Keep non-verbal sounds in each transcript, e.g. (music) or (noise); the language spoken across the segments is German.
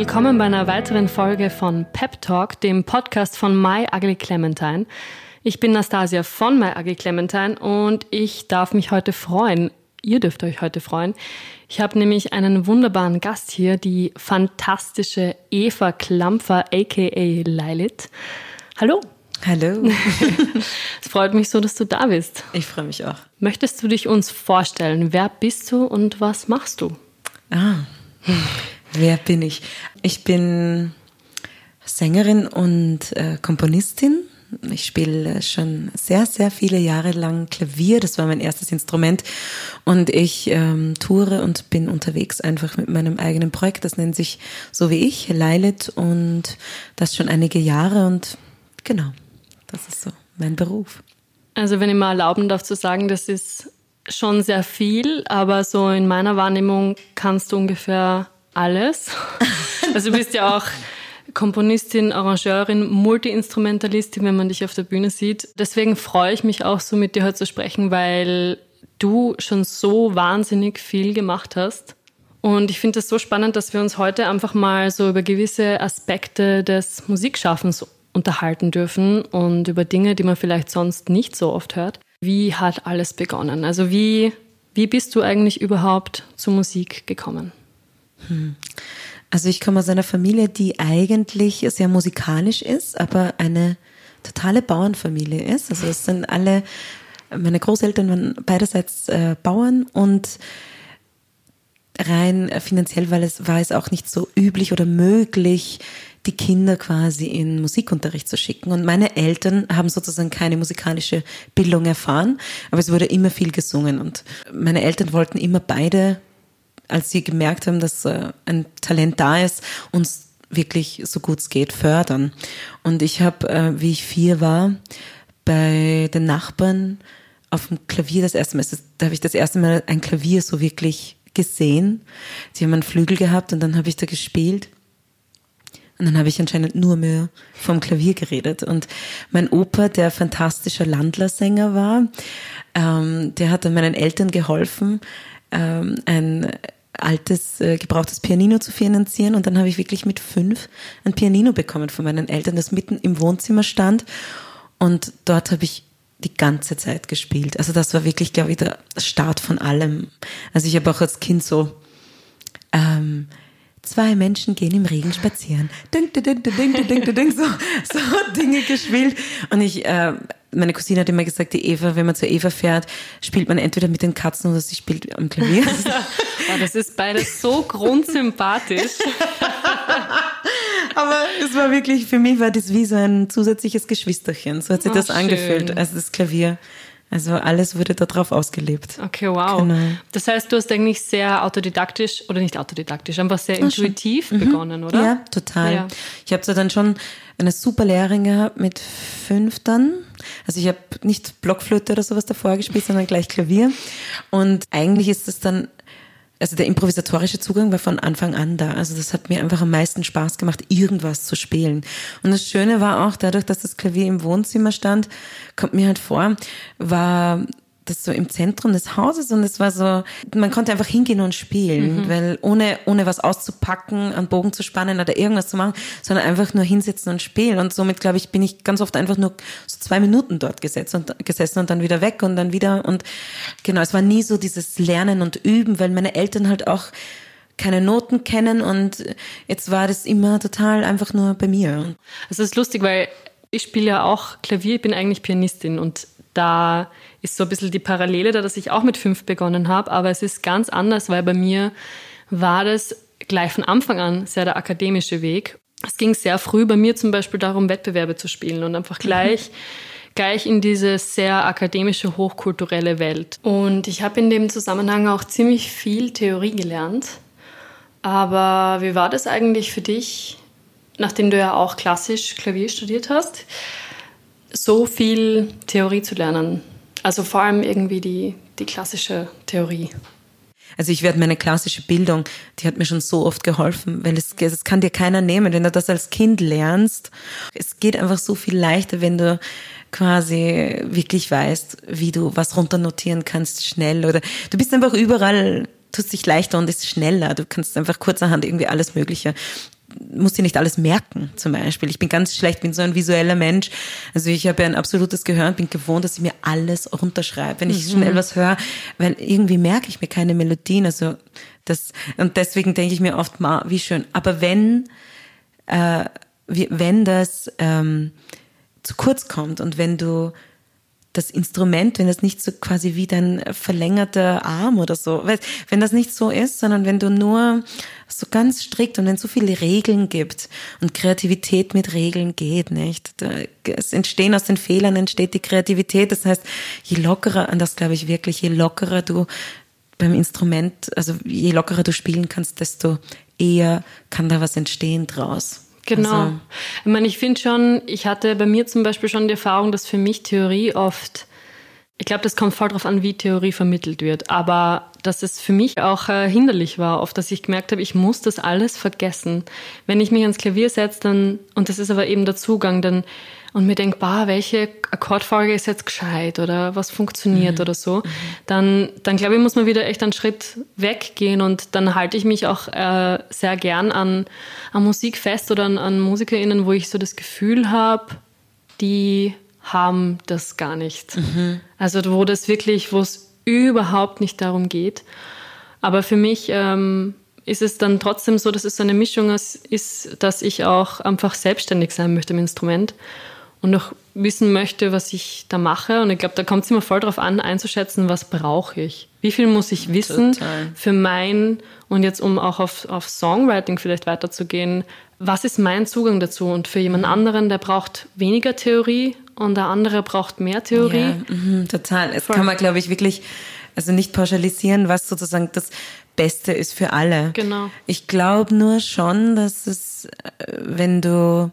willkommen bei einer weiteren Folge von Pep Talk, dem Podcast von My Ugly Clementine. Ich bin Nastasia von My Ugly Clementine und ich darf mich heute freuen. Ihr dürft euch heute freuen. Ich habe nämlich einen wunderbaren Gast hier, die fantastische Eva Klampfer, aka Lilith. Hallo. Hallo. (laughs) es freut mich so, dass du da bist. Ich freue mich auch. Möchtest du dich uns vorstellen? Wer bist du und was machst du? Ah, wer bin ich? Ich bin Sängerin und äh, Komponistin. Ich spiele schon sehr, sehr viele Jahre lang Klavier. Das war mein erstes Instrument. Und ich ähm, toure und bin unterwegs einfach mit meinem eigenen Projekt. Das nennt sich so wie ich, Lilith. Und das schon einige Jahre. Und genau, das ist so mein Beruf. Also wenn ich mal erlauben darf zu sagen, das ist schon sehr viel, aber so in meiner Wahrnehmung kannst du ungefähr alles. (laughs) Also du bist ja auch Komponistin, Arrangeurin, Multiinstrumentalistin, wenn man dich auf der Bühne sieht. Deswegen freue ich mich auch so mit dir heute zu sprechen, weil du schon so wahnsinnig viel gemacht hast. Und ich finde es so spannend, dass wir uns heute einfach mal so über gewisse Aspekte des Musikschaffens unterhalten dürfen und über Dinge, die man vielleicht sonst nicht so oft hört. Wie hat alles begonnen? Also wie, wie bist du eigentlich überhaupt zur Musik gekommen? Hm. Also ich komme aus einer Familie, die eigentlich sehr musikalisch ist, aber eine totale Bauernfamilie ist. Also es sind alle, meine Großeltern waren beiderseits äh, Bauern und rein finanziell, weil es war es auch nicht so üblich oder möglich, die Kinder quasi in Musikunterricht zu schicken. Und meine Eltern haben sozusagen keine musikalische Bildung erfahren, aber es wurde immer viel gesungen. Und meine Eltern wollten immer beide, als sie gemerkt haben, dass äh, ein Talent da ist, uns wirklich so gut es geht fördern. Und ich habe, äh, wie ich vier war, bei den Nachbarn auf dem Klavier das erste Mal, da habe ich das erste Mal ein Klavier so wirklich gesehen. Sie haben einen Flügel gehabt und dann habe ich da gespielt. Und dann habe ich anscheinend nur mehr vom Klavier geredet. Und mein Opa, der fantastischer Landlersänger war, ähm, der hat dann meinen Eltern geholfen, ähm, ein altes, äh, gebrauchtes Pianino zu finanzieren. Und dann habe ich wirklich mit fünf ein Pianino bekommen von meinen Eltern, das mitten im Wohnzimmer stand. Und dort habe ich die ganze Zeit gespielt. Also das war wirklich, glaube ich, der Start von allem. Also ich habe auch als Kind so ähm, Zwei Menschen gehen im Regen spazieren. Ding, ding, ding, ding, ding, ding, so, (laughs) so Dinge gespielt. Und ich, äh, meine Cousine hat immer gesagt, die Eva, wenn man zu Eva fährt, spielt man entweder mit den Katzen oder sie spielt am Klavier. ja, (laughs) das ist beides so grundsympathisch. Aber es war wirklich, für mich war das wie so ein zusätzliches Geschwisterchen. So hat sich oh, das schön. angefühlt. Also das Klavier also alles wurde darauf ausgelebt. Okay, wow. Genau. Das heißt, du hast eigentlich sehr autodidaktisch, oder nicht autodidaktisch, einfach sehr intuitiv mhm. begonnen, oder? Ja, total. Ja. Ich habe zwar dann schon eine super Lehrerin gehabt mit fünf dann. Also ich habe nicht Blockflöte oder sowas davor gespielt, sondern gleich Klavier. Und eigentlich ist das dann also der improvisatorische Zugang war von Anfang an da. Also das hat mir einfach am meisten Spaß gemacht, irgendwas zu spielen. Und das Schöne war auch, dadurch, dass das Klavier im Wohnzimmer stand, kommt mir halt vor, war das so im Zentrum des Hauses und es war so, man konnte einfach hingehen und spielen, mhm. weil ohne, ohne was auszupacken, einen Bogen zu spannen oder irgendwas zu machen, sondern einfach nur hinsetzen und spielen. Und somit, glaube ich, bin ich ganz oft einfach nur so zwei Minuten dort gesetzt und, gesessen und dann wieder weg und dann wieder. Und genau, es war nie so dieses Lernen und Üben, weil meine Eltern halt auch keine Noten kennen und jetzt war das immer total einfach nur bei mir. Es ist lustig, weil ich spiele ja auch Klavier, ich bin eigentlich Pianistin und da ist so ein bisschen die Parallele da, dass ich auch mit fünf begonnen habe, aber es ist ganz anders, weil bei mir war das gleich von Anfang an sehr der akademische Weg. Es ging sehr früh bei mir zum Beispiel darum, Wettbewerbe zu spielen und einfach gleich, gleich in diese sehr akademische, hochkulturelle Welt. Und ich habe in dem Zusammenhang auch ziemlich viel Theorie gelernt. Aber wie war das eigentlich für dich, nachdem du ja auch klassisch Klavier studiert hast, so viel Theorie zu lernen? Also vor allem irgendwie die, die klassische Theorie. Also ich werde meine klassische Bildung, die hat mir schon so oft geholfen, weil es, das kann dir keiner nehmen, wenn du das als Kind lernst. Es geht einfach so viel leichter, wenn du quasi wirklich weißt, wie du was runternotieren kannst schnell oder du bist einfach überall, tust dich leichter und ist schneller. Du kannst einfach kurzerhand irgendwie alles Mögliche muss dir nicht alles merken, zum Beispiel. Ich bin ganz schlecht, bin so ein visueller Mensch. Also ich habe ja ein absolutes Gehör und bin gewohnt, dass ich mir alles runterschreibe, wenn ich mhm. schnell was höre, weil irgendwie merke ich mir keine Melodien. Also das, und deswegen denke ich mir oft, wie schön. Aber wenn, äh, wenn das ähm, zu kurz kommt und wenn du das Instrument, wenn das nicht so quasi wie dein verlängerter Arm oder so, wenn das nicht so ist, sondern wenn du nur so ganz strikt und wenn es so viele Regeln gibt und Kreativität mit Regeln geht, nicht? Es entstehen aus den Fehlern, entsteht die Kreativität. Das heißt, je lockerer, und das glaube ich wirklich, je lockerer du beim Instrument, also je lockerer du spielen kannst, desto eher kann da was entstehen draus. Genau. Also, ich meine, ich finde schon, ich hatte bei mir zum Beispiel schon die Erfahrung, dass für mich Theorie oft, ich glaube, das kommt voll drauf an, wie Theorie vermittelt wird, aber dass es für mich auch äh, hinderlich war, oft, dass ich gemerkt habe, ich muss das alles vergessen. Wenn ich mich ans Klavier setze, dann, und das ist aber eben der Zugang, dann und mir denke, bah, welche Akkordfolge ist jetzt gescheit oder was funktioniert mhm. oder so, mhm. dann, dann glaube ich, muss man wieder echt einen Schritt weggehen und dann halte ich mich auch äh, sehr gern an, an Musik fest oder an, an MusikerInnen, wo ich so das Gefühl habe, die haben das gar nicht. Mhm. Also wo das wirklich, wo es überhaupt nicht darum geht. Aber für mich ähm, ist es dann trotzdem so, dass es so eine Mischung ist, dass ich auch einfach selbstständig sein möchte im Instrument und noch wissen möchte, was ich da mache. Und ich glaube, da kommt es immer voll darauf an, einzuschätzen, was brauche ich. Wie viel muss ich wissen Total. für mein, und jetzt um auch auf, auf Songwriting vielleicht weiterzugehen, was ist mein Zugang dazu? Und für jemand mhm. anderen, der braucht weniger Theorie und der andere braucht mehr Theorie. Ja, mh, total. Es kann man, glaube ich, wirklich, also nicht pauschalisieren, was sozusagen das Beste ist für alle. Genau. Ich glaube nur schon, dass es, äh, wenn du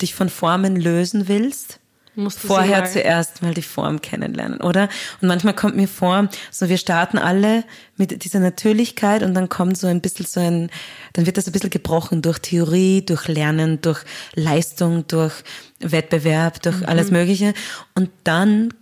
dich von Formen lösen willst, Musst vorher mal. zuerst mal die Form kennenlernen, oder? Und manchmal kommt mir vor, so wir starten alle mit dieser Natürlichkeit und dann kommt so ein bisschen so ein, dann wird das ein bisschen gebrochen durch Theorie, durch Lernen, durch Leistung, durch Wettbewerb, durch mhm. alles Mögliche. Und dann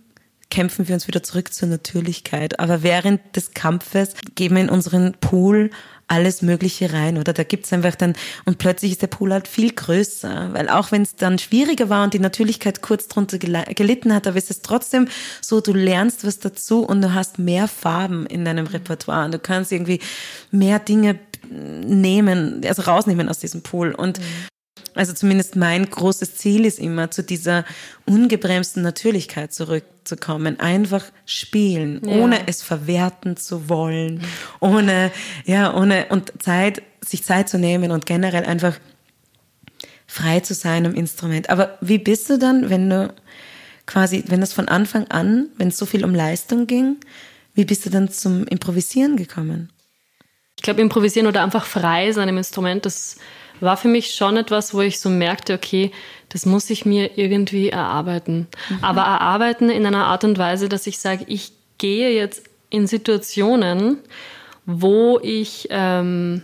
kämpfen wir uns wieder zurück zur Natürlichkeit. Aber während des Kampfes geben wir in unseren Pool alles Mögliche rein, oder? Da gibt's einfach dann, und plötzlich ist der Pool halt viel größer, weil auch wenn es dann schwieriger war und die Natürlichkeit kurz drunter gelitten hat, aber ist es trotzdem so, du lernst was dazu und du hast mehr Farben in deinem Repertoire und du kannst irgendwie mehr Dinge nehmen, also rausnehmen aus diesem Pool und mhm. Also zumindest mein großes Ziel ist immer, zu dieser ungebremsten Natürlichkeit zurückzukommen. Einfach spielen, ja. ohne es verwerten zu wollen, ohne, ja, ohne, und Zeit, sich Zeit zu nehmen und generell einfach frei zu sein am Instrument. Aber wie bist du dann, wenn du quasi, wenn das von Anfang an, wenn es so viel um Leistung ging, wie bist du dann zum Improvisieren gekommen? Ich glaube, improvisieren oder einfach frei sein im Instrument, das war für mich schon etwas, wo ich so merkte, okay, das muss ich mir irgendwie erarbeiten. Mhm. Aber erarbeiten in einer Art und Weise, dass ich sage, ich gehe jetzt in Situationen, wo ich, ähm,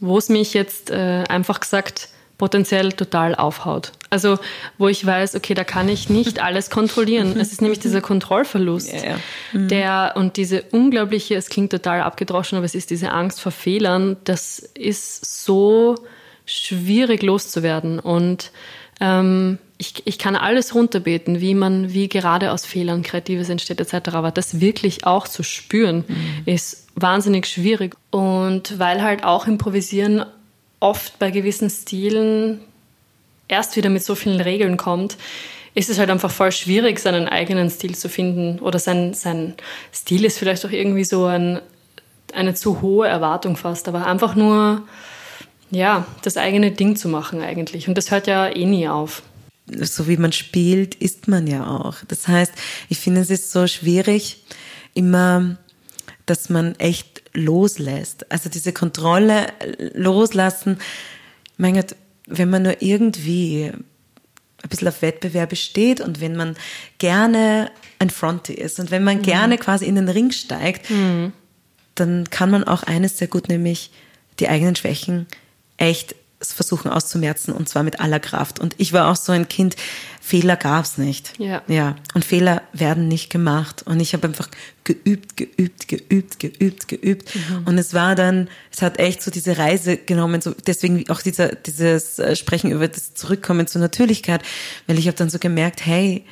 wo es mich jetzt äh, einfach gesagt potenziell total aufhaut. Also wo ich weiß, okay, da kann ich nicht (laughs) alles kontrollieren. Es ist nämlich dieser Kontrollverlust, ja, ja. Mhm. der und diese unglaubliche, es klingt total abgedroschen, aber es ist diese Angst vor Fehlern. Das ist so schwierig loszuwerden. Und ähm, ich, ich kann alles runterbeten, wie man, wie gerade aus Fehlern Kreatives entsteht etc. Aber das wirklich auch zu spüren, mhm. ist wahnsinnig schwierig. Und weil halt auch Improvisieren oft bei gewissen Stilen erst wieder mit so vielen Regeln kommt, ist es halt einfach voll schwierig, seinen eigenen Stil zu finden. Oder sein, sein Stil ist vielleicht auch irgendwie so ein, eine zu hohe Erwartung fast. Aber einfach nur ja, das eigene Ding zu machen eigentlich. Und das hört ja eh nie auf. So wie man spielt, ist man ja auch. Das heißt, ich finde es ist so schwierig, immer, dass man echt loslässt. Also diese Kontrolle loslassen. Mein Gott, wenn man nur irgendwie ein bisschen auf Wettbewerbe steht und wenn man gerne ein Fronty ist und wenn man mhm. gerne quasi in den Ring steigt, mhm. dann kann man auch eines sehr gut, nämlich die eigenen Schwächen echt es versuchen auszumerzen und zwar mit aller Kraft. Und ich war auch so ein Kind, Fehler gab's nicht. Ja. Ja. Und Fehler werden nicht gemacht. Und ich habe einfach geübt, geübt, geübt, geübt, geübt. Mhm. Und es war dann, es hat echt so diese Reise genommen, so deswegen auch dieser, dieses äh, Sprechen über das Zurückkommen zur Natürlichkeit, weil ich habe dann so gemerkt, hey,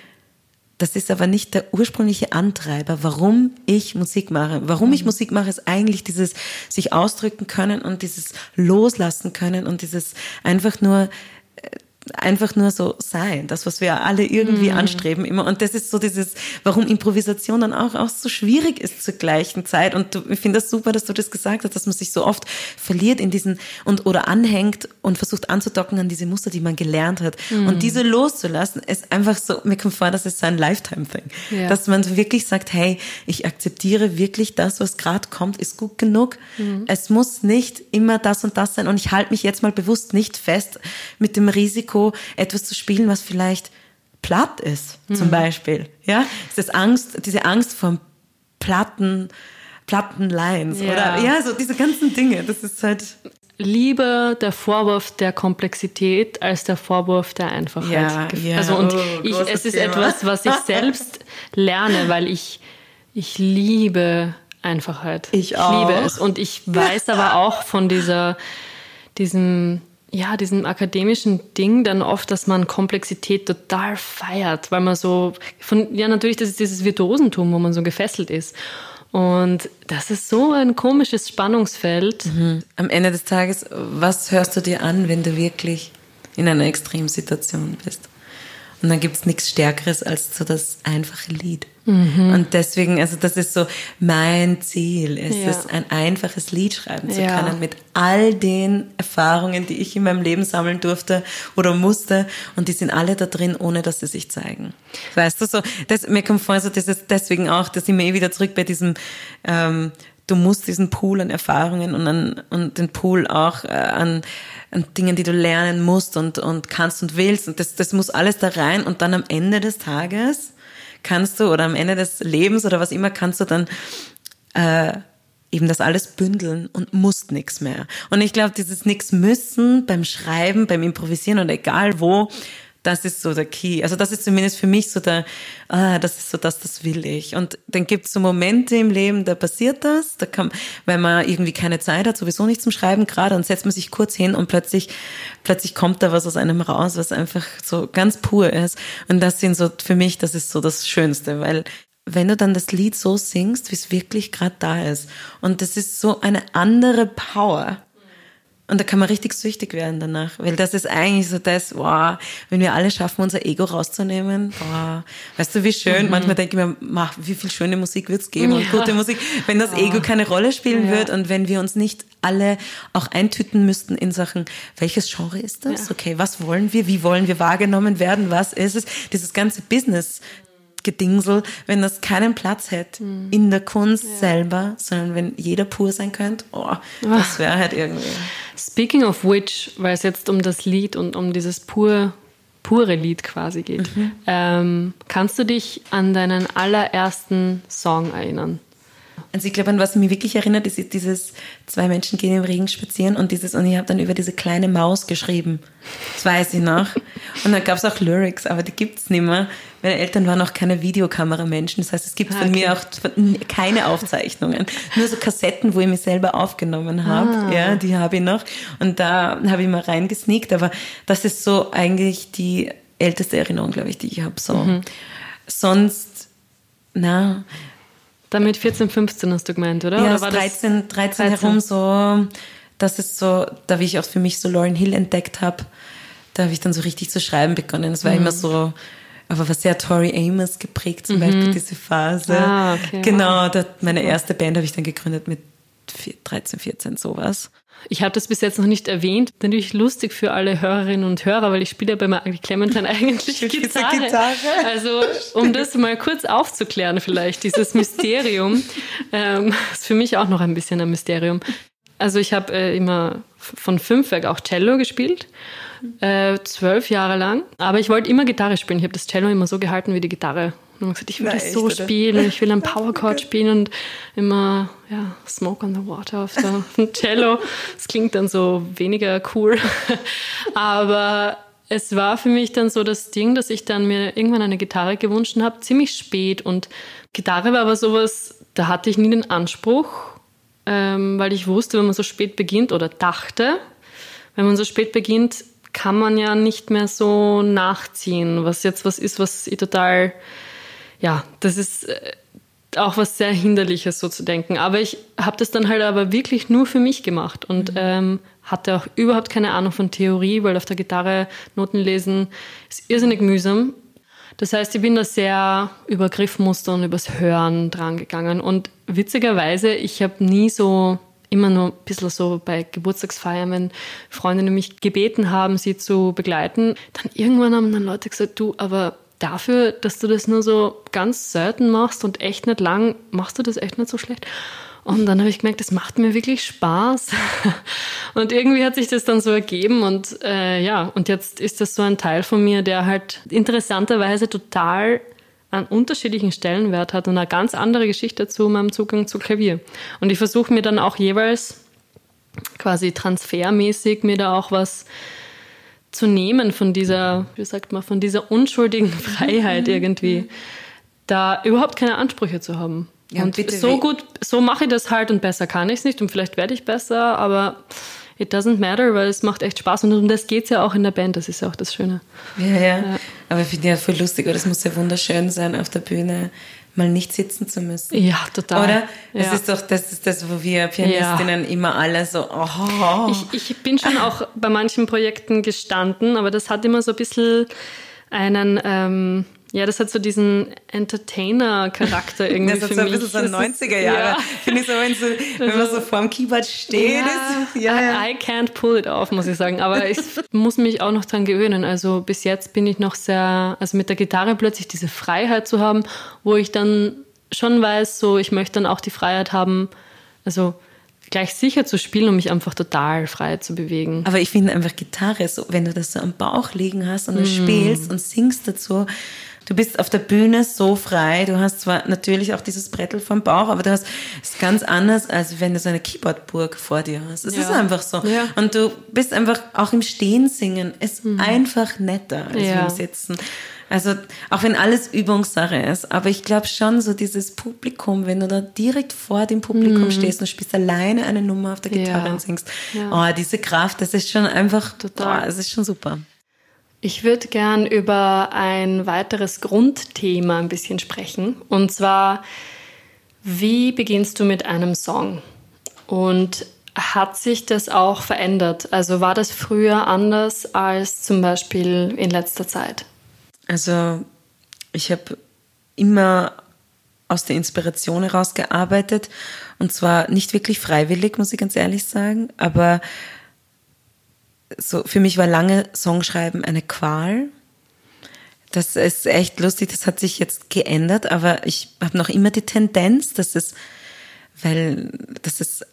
das ist aber nicht der ursprüngliche Antreiber, warum ich Musik mache. Warum ich Musik mache, ist eigentlich dieses sich ausdrücken können und dieses loslassen können und dieses einfach nur äh, einfach nur so sein, das, was wir alle irgendwie anstreben immer. Und das ist so dieses, warum Improvisation dann auch, auch so schwierig ist zur gleichen Zeit. Und du, ich finde das super, dass du das gesagt hast, dass man sich so oft verliert in diesen und oder anhängt und versucht anzudocken an diese Muster, die man gelernt hat. Und diese loszulassen, ist einfach so, mir kommt vor, das ist so ein Lifetime-Thing. Ja. Dass man wirklich sagt, hey, ich akzeptiere wirklich das, was gerade kommt, ist gut genug. Es muss nicht immer das und das sein. Und ich halte mich jetzt mal bewusst nicht fest mit dem Risiko, etwas zu spielen, was vielleicht platt ist, zum Beispiel. Ja, das Angst, diese Angst vor platten, platten Lines Ja. oder ja, so diese ganzen Dinge. Das ist halt Lieber der Vorwurf der Komplexität als der Vorwurf der Einfachheit. Ja, ja. Also und Oh, ich, es ist Thema. etwas, was ich (laughs) selbst lerne, weil ich, ich liebe Einfachheit. Ich liebe auch. es. Und ich weiß aber auch von dieser, diesem, ja, diesem akademischen Ding dann oft, dass man Komplexität total feiert, weil man so von, ja, natürlich, das ist dieses Virtuosentum, wo man so gefesselt ist. Und das ist so ein komisches Spannungsfeld. am Ende des Tages, was hörst du dir an, wenn du wirklich in einer Extremsituation bist? Und dann gibt's nichts Stärkeres als so das einfache Lied. Und deswegen, also das ist so mein Ziel, ist Ja. es, ein einfaches Lied schreiben zu Ja. können mit all den Erfahrungen, die ich in meinem Leben sammeln durfte oder musste. Und die sind alle da drin, ohne dass sie sich zeigen. Weißt du, so, das, mir kommt vor, so, das ist deswegen auch, da sind wir eh wieder zurück bei diesem, ähm, du musst diesen Pool an Erfahrungen und, an, und den Pool auch äh, an, an Dingen, die du lernen musst und, und kannst und willst. Und das, das muss alles da rein. Und dann am Ende des Tages kannst du, oder am Ende des Lebens oder was immer, kannst du dann äh, eben das alles bündeln und musst nichts mehr. Und ich glaube, dieses nix müssen beim Schreiben, beim Improvisieren oder egal wo, das ist so der Key. Also das ist zumindest für mich so der, ah, das ist so das, das will ich. Und dann gibt es so Momente im Leben, da passiert das, da kann, weil man irgendwie keine Zeit hat, sowieso nicht zum Schreiben gerade, und setzt man sich kurz hin und plötzlich, plötzlich kommt da was aus einem raus, was einfach so ganz pur ist. Und das sind so, für mich, das ist so das Schönste, weil wenn du dann das Lied so singst, wie es wirklich gerade da ist. Und das ist so eine andere Power. Und da kann man richtig süchtig werden danach, weil das ist eigentlich so das, wow, wenn wir alle schaffen, unser Ego rauszunehmen, wow, weißt du, wie schön, manchmal denke ich mir, mach, wie viel schöne Musik wird's geben und Ja. gute Musik, wenn das Ego keine Rolle spielen Ja. wird und wenn wir uns nicht alle auch eintüten müssten in Sachen, welches Genre ist das? Ja. Okay, was wollen wir? Wie wollen wir wahrgenommen werden? Was ist es? Dieses ganze Business Gedingsel, wenn das keinen Platz hätte Mhm. in der Kunst selber, sondern wenn jeder pur sein könnte, oh, das wäre halt irgendwie. Speaking of which, weil es jetzt um das Lied und um dieses pur, pure Lied quasi geht, Mhm. ähm, kannst du dich an deinen allerersten Song erinnern? Also ich glaube, an was mich wirklich erinnert, ist dieses zwei Menschen gehen im Regen spazieren und dieses und ich habe dann über diese kleine Maus geschrieben. Das weiß ich noch. Und dann gab es auch Lyrics, aber die gibt's nicht mehr. Meine Eltern waren auch keine Videokameramenschen. Das heißt, es gibt Ah, von okay. mir auch keine Aufzeichnungen. Nur so Kassetten, wo ich mich selber aufgenommen habe. Ah. Ja, die habe ich noch. Und da habe ich mal reingesneakt. Aber das ist so eigentlich die älteste Erinnerung, glaube ich, die ich habe. So. Mhm. Sonst, na, Damit 14, 15 hast du gemeint, oder? ja, oder das 13, 13, herum so, das ist so, da wie ich auch für mich so Lauren Hill entdeckt habe, da habe ich dann so richtig zu schreiben begonnen. Das war Mhm. immer so, aber was sehr Tori Amos geprägt, zum Beispiel diese Phase. Mhm. Ah, okay, genau, da, meine erste Band habe ich dann gegründet mit vier- 13, 14, sowas. Ich habe das bis jetzt noch nicht erwähnt. Natürlich lustig für alle Hörerinnen und Hörer, weil ich spiele ja bei Maggie Clementine (laughs) eigentlich Gitarre. Gitarre? Also um das mal kurz aufzuklären vielleicht, dieses Mysterium, (laughs) ähm, ist für mich auch noch ein bisschen ein Mysterium. Also ich habe äh, immer von fünf weg auch Cello gespielt, äh, zwölf Jahre lang. Aber ich wollte immer Gitarre spielen. Ich habe das Cello immer so gehalten wie die Gitarre Und gesagt, ich will Na, das echt, so oder? spielen, ich will einen (laughs) Powerchord spielen und immer, ja, Smoke on the Water auf der (laughs) Cello. Das klingt dann so weniger cool. (laughs) Aber es war für mich dann so das Ding, dass ich dann mir irgendwann eine Gitarre gewünscht habe, ziemlich spät. Und Gitarre war aber sowas, da hatte ich nie den Anspruch, ähm, weil ich wusste, wenn man so spät beginnt oder dachte, wenn man so spät beginnt, kann man ja nicht mehr so nachziehen, was jetzt was ist, was ich total, ja, das ist äh, auch was sehr Hinderliches, so zu denken. Aber ich habe das dann halt aber wirklich nur für mich gemacht und mhm. ähm, hatte auch überhaupt keine Ahnung von Theorie, weil auf der Gitarre Noten lesen ist irrsinnig mühsam. Das heißt, ich bin da sehr über Griffmuster und übers Hören dran gegangen. Und witzigerweise, ich habe nie so immer nur ein bisschen so bei Geburtstagsfeiern, wenn Freundinnen mich gebeten haben, sie zu begleiten. Dann irgendwann haben dann Leute gesagt, du, aber dafür, dass du das nur so ganz selten machst und echt nicht lang, machst du das echt nicht so schlecht. Und dann habe ich gemerkt, das macht mir wirklich Spaß. (laughs) Und irgendwie hat sich das dann so ergeben. Und äh, ja, und jetzt ist das so ein Teil von mir, der halt interessanterweise total einen unterschiedlichen Stellenwert hat und eine ganz andere Geschichte zu meinem Zugang zu Klavier. Und ich versuche mir dann auch jeweils quasi transfermäßig mir da auch was zu nehmen von dieser, wie sagt man, von dieser unschuldigen (laughs) Freiheit mhm. irgendwie, da überhaupt keine Ansprüche zu haben. Ja, und bitte, so gut, so mache ich das halt und besser kann ich es nicht und vielleicht werde ich besser, aber it doesn't matter, weil es macht echt Spaß und um das geht es ja auch in der Band, das ist ja auch das Schöne. Ja, ja. ja. Aber ich finde ja voll lustig, oder es muss ja wunderschön sein, auf der Bühne mal nicht sitzen zu müssen. Ja, total. Oder? Das ja. ist doch das, ist das, wo wir Pianistinnen ja. immer alle so, oh. Ich, ich bin schon auch bei manchen Projekten gestanden, aber das hat immer so ein bisschen einen, ähm, ja, das hat so diesen Entertainer-Charakter (laughs) irgendwie das hat so ein bisschen so 90er Jahre. Ja. Finde ich so, wenn, so, wenn man so vor dem Keyboard steht. Ja, ist, ja, ja. I, I can't pull it off, muss ich sagen. Aber ich muss mich auch noch dran gewöhnen. Also bis jetzt bin ich noch sehr, also mit der Gitarre plötzlich diese Freiheit zu haben, wo ich dann schon weiß, so ich möchte dann auch die Freiheit haben, also gleich sicher zu spielen und mich einfach total frei zu bewegen. Aber ich finde einfach Gitarre, so, wenn du das so am Bauch liegen hast und du mm. spielst und singst dazu, du bist auf der Bühne so frei. Du hast zwar natürlich auch dieses Brettel vom Bauch, aber du hast es ganz anders, als wenn du so eine Keyboardburg vor dir hast. Es ja. ist einfach so. Ja. Und du bist einfach auch im Stehen singen ist mhm. einfach netter als ja. im Sitzen. Also auch wenn alles Übungssache ist, aber ich glaube schon so dieses Publikum, wenn du da direkt vor dem Publikum mhm. stehst und spielst alleine eine Nummer auf der Gitarre ja. und singst, ja. oh, diese Kraft, das ist schon einfach, total, oh, das ist schon super. Ich würde gern über ein weiteres Grundthema ein bisschen sprechen. Und zwar, wie beginnst du mit einem Song? Und hat sich das auch verändert? Also war das früher anders als zum Beispiel in letzter Zeit? Also ich habe immer aus der Inspiration heraus gearbeitet und zwar nicht wirklich freiwillig, muss ich ganz ehrlich sagen, aber so, für mich war lange Songschreiben eine Qual. Das ist echt lustig, das hat sich jetzt geändert, aber ich habe noch immer die Tendenz, dass es, weil, dass es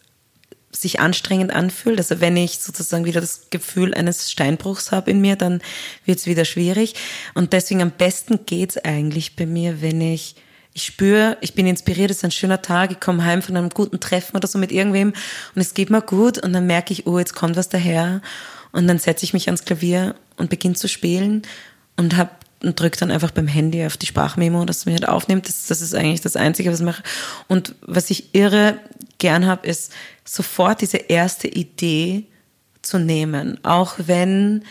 sich anstrengend anfühlt. Also wenn ich sozusagen wieder das Gefühl eines Steinbruchs habe in mir, dann wird es wieder schwierig. Und deswegen am besten geht's eigentlich bei mir, wenn ich ich spüre, ich bin inspiriert, es ist ein schöner Tag, ich komme heim von einem guten Treffen oder so mit irgendwem und es geht mir gut und dann merke ich, oh, jetzt kommt was daher und dann setze ich mich ans Klavier und beginne zu spielen und hab und drücke dann einfach beim Handy auf die Sprachmemo, dass es mir halt aufnimmt. Das, das ist eigentlich das Einzige, was ich mache. Und was ich irre gern habe, ist sofort diese erste Idee zu nehmen. Auch wenn,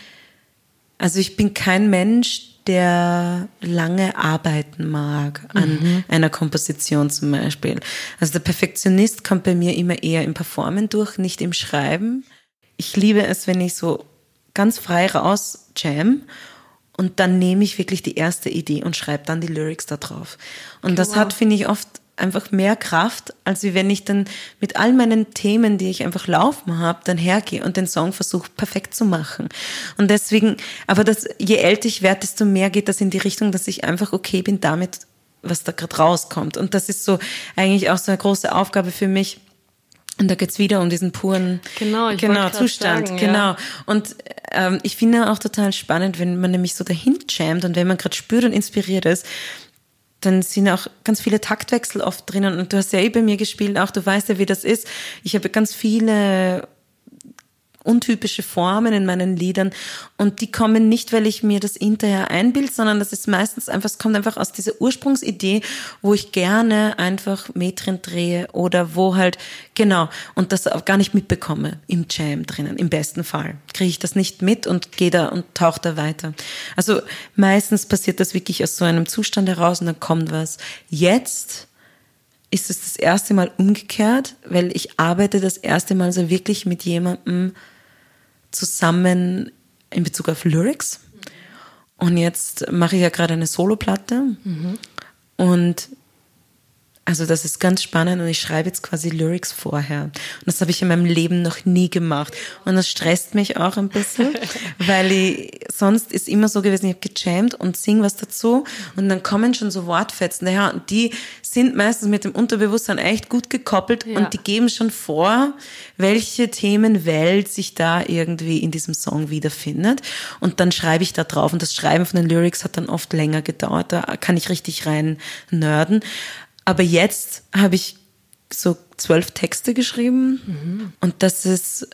also ich bin kein Mensch, der lange arbeiten mag an mhm. einer Komposition zum Beispiel. Also der Perfektionist kommt bei mir immer eher im Performen durch, nicht im Schreiben ich liebe es, wenn ich so ganz frei raus jam und dann nehme ich wirklich die erste Idee und schreibe dann die Lyrics da drauf. Und okay, das wow. hat, finde ich, oft einfach mehr Kraft, als wenn ich dann mit all meinen Themen, die ich einfach laufen habe, dann hergehe und den Song versuche perfekt zu machen. Und deswegen, aber das, je älter ich werde, desto mehr geht das in die Richtung, dass ich einfach okay bin damit, was da gerade rauskommt. Und das ist so eigentlich auch so eine große Aufgabe für mich, und da geht's wieder um diesen puren genau, genau Zustand. Sagen, genau. Ja. Und ähm, ich finde auch total spannend, wenn man nämlich so dahin jammt und wenn man gerade spürt und inspiriert ist, dann sind auch ganz viele Taktwechsel oft drinnen. Und du hast ja eh bei mir gespielt, auch du weißt ja, wie das ist. Ich habe ganz viele untypische Formen in meinen Liedern und die kommen nicht, weil ich mir das hinterher einbild, sondern das ist meistens einfach, es kommt einfach aus dieser Ursprungsidee, wo ich gerne einfach Metren drehe oder wo halt, genau, und das auch gar nicht mitbekomme im Jam drinnen, im besten Fall. Kriege ich das nicht mit und gehe da und tauche da weiter. Also meistens passiert das wirklich aus so einem Zustand heraus und dann kommt was. Jetzt ist es das erste Mal umgekehrt, weil ich arbeite das erste Mal so wirklich mit jemandem, zusammen in Bezug auf Lyrics. Und jetzt mache ich ja gerade eine Soloplatte. Mhm. Und also das ist ganz spannend und ich schreibe jetzt quasi Lyrics vorher. Und das habe ich in meinem Leben noch nie gemacht. Und das stresst mich auch ein bisschen, (laughs) weil ich, sonst ist immer so gewesen, ich habe gejammt und sing was dazu und dann kommen schon so Wortfetzen daher und die sind meistens mit dem Unterbewusstsein echt gut gekoppelt ja. und die geben schon vor, welche Themenwelt sich da irgendwie in diesem Song wiederfindet. Und dann schreibe ich da drauf und das Schreiben von den Lyrics hat dann oft länger gedauert, da kann ich richtig rein nörden. Aber jetzt habe ich so zwölf Texte geschrieben mhm. und das ist,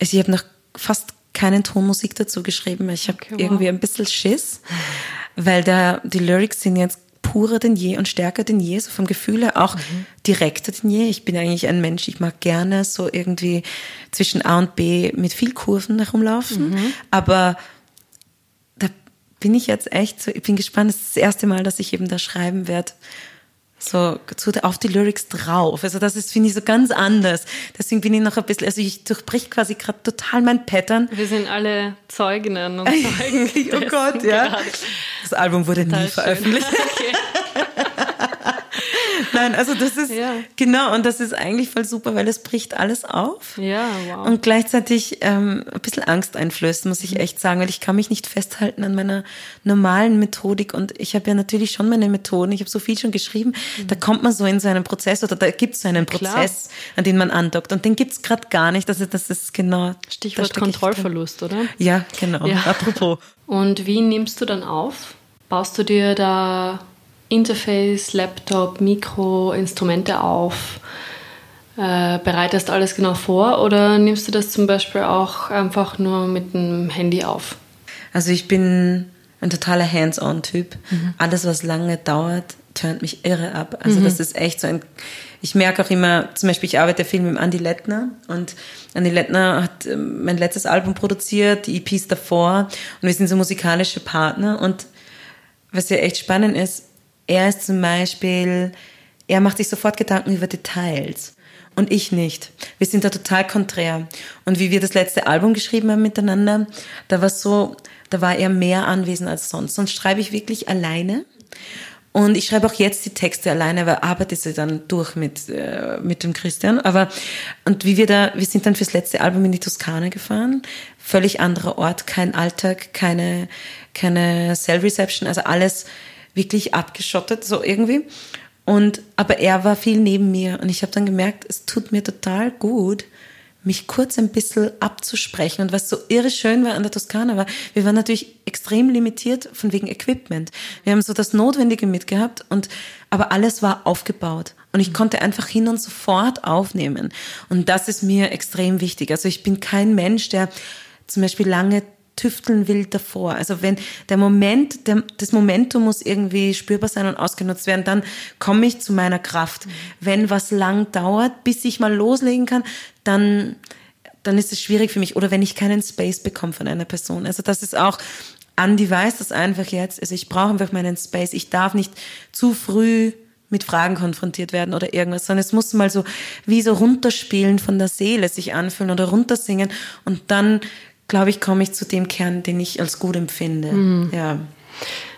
also ich habe noch fast keinen Ton Musik dazu geschrieben. Ich habe okay, wow. irgendwie ein bisschen Schiss, weil da die Lyrics sind jetzt purer denn je und stärker denn je, so vom Gefühl her auch mhm. direkter denn je. Ich bin eigentlich ein Mensch, ich mag gerne so irgendwie zwischen A und B mit viel Kurven herumlaufen, mhm. aber da bin ich jetzt echt so, ich bin gespannt, das ist das erste Mal, dass ich eben da schreiben werde so zu, auf die Lyrics drauf. Also das ist, finde ich, so ganz anders. Deswegen bin ich noch ein bisschen, also ich durchbrich quasi gerade total mein Pattern. Wir sind alle Zeuginnen und (laughs) Zeugen. oh Gott, ja. Das Album wurde total nie veröffentlicht. (laughs) Okay. Nein, also das ist, ja. genau, und das ist eigentlich voll super, weil es bricht alles auf. Ja, wow. Und gleichzeitig ähm, ein bisschen Angst einflößt, muss ich mhm. echt sagen, weil ich kann mich nicht festhalten an meiner normalen Methodik und ich habe ja natürlich schon meine Methoden, ich habe so viel schon geschrieben, mhm. da kommt man so in so einen Prozess oder da gibt es so einen Prozess, Klar. an den man andockt und den gibt es gerade gar nicht, also das ist genau... Stichwort Kontrollverlust, oder? Ja, genau, ja. apropos. Und wie nimmst du dann auf? Baust du dir da Interface, Laptop, Mikro, Instrumente auf? Äh, bereitest alles genau vor oder nimmst du das zum Beispiel auch einfach nur mit dem Handy auf? Also ich bin ein totaler Hands-on-Typ. Mhm. Alles, was lange dauert, turnt mich irre ab. Also mhm. das ist echt so ein. Ich merke auch immer, zum Beispiel, ich arbeite viel mit Andy Lettner und Andy Lettner hat ähm, mein letztes Album produziert, die EPs davor und wir sind so musikalische Partner und was ja echt spannend ist, er ist zum Beispiel, er macht sich sofort Gedanken über Details und ich nicht. Wir sind da total konträr. Und wie wir das letzte Album geschrieben haben miteinander, da war so, da war er mehr anwesend als sonst. Sonst schreibe ich wirklich alleine. Und ich schreibe auch jetzt die Texte alleine, aber arbeite sie dann durch mit, äh, mit dem Christian. Aber, und wie wir da, wir sind dann fürs letzte Album in die Toskana gefahren. Völlig anderer Ort, kein Alltag, keine, keine Cell Reception, also alles wirklich abgeschottet, so irgendwie. Und, aber er war viel neben mir und ich habe dann gemerkt, es tut mir total gut, mich kurz ein bisschen abzusprechen. Und was so irre schön war an der Toskana war, wir waren natürlich extrem limitiert von wegen Equipment. Wir haben so das Notwendige mitgehabt und, aber alles war aufgebaut. Und ich konnte einfach hin und sofort aufnehmen. Und das ist mir extrem wichtig. Also ich bin kein Mensch, der zum Beispiel lange tüfteln will davor. Also wenn der Moment, der, das Momentum muss irgendwie spürbar sein und ausgenutzt werden, dann komme ich zu meiner Kraft. Wenn was lang dauert, bis ich mal loslegen kann, dann, dann ist es schwierig für mich. Oder wenn ich keinen Space bekomme von einer Person. Also das ist auch, Andi weiß das einfach jetzt. Also ich brauche einfach meinen Space. Ich darf nicht zu früh mit Fragen konfrontiert werden oder irgendwas, sondern es muss mal so wie so runterspielen von der Seele sich anfühlen oder runtersingen und dann glaube ich, komme ich zu dem Kern, den ich als gut empfinde. Mhm. Ja.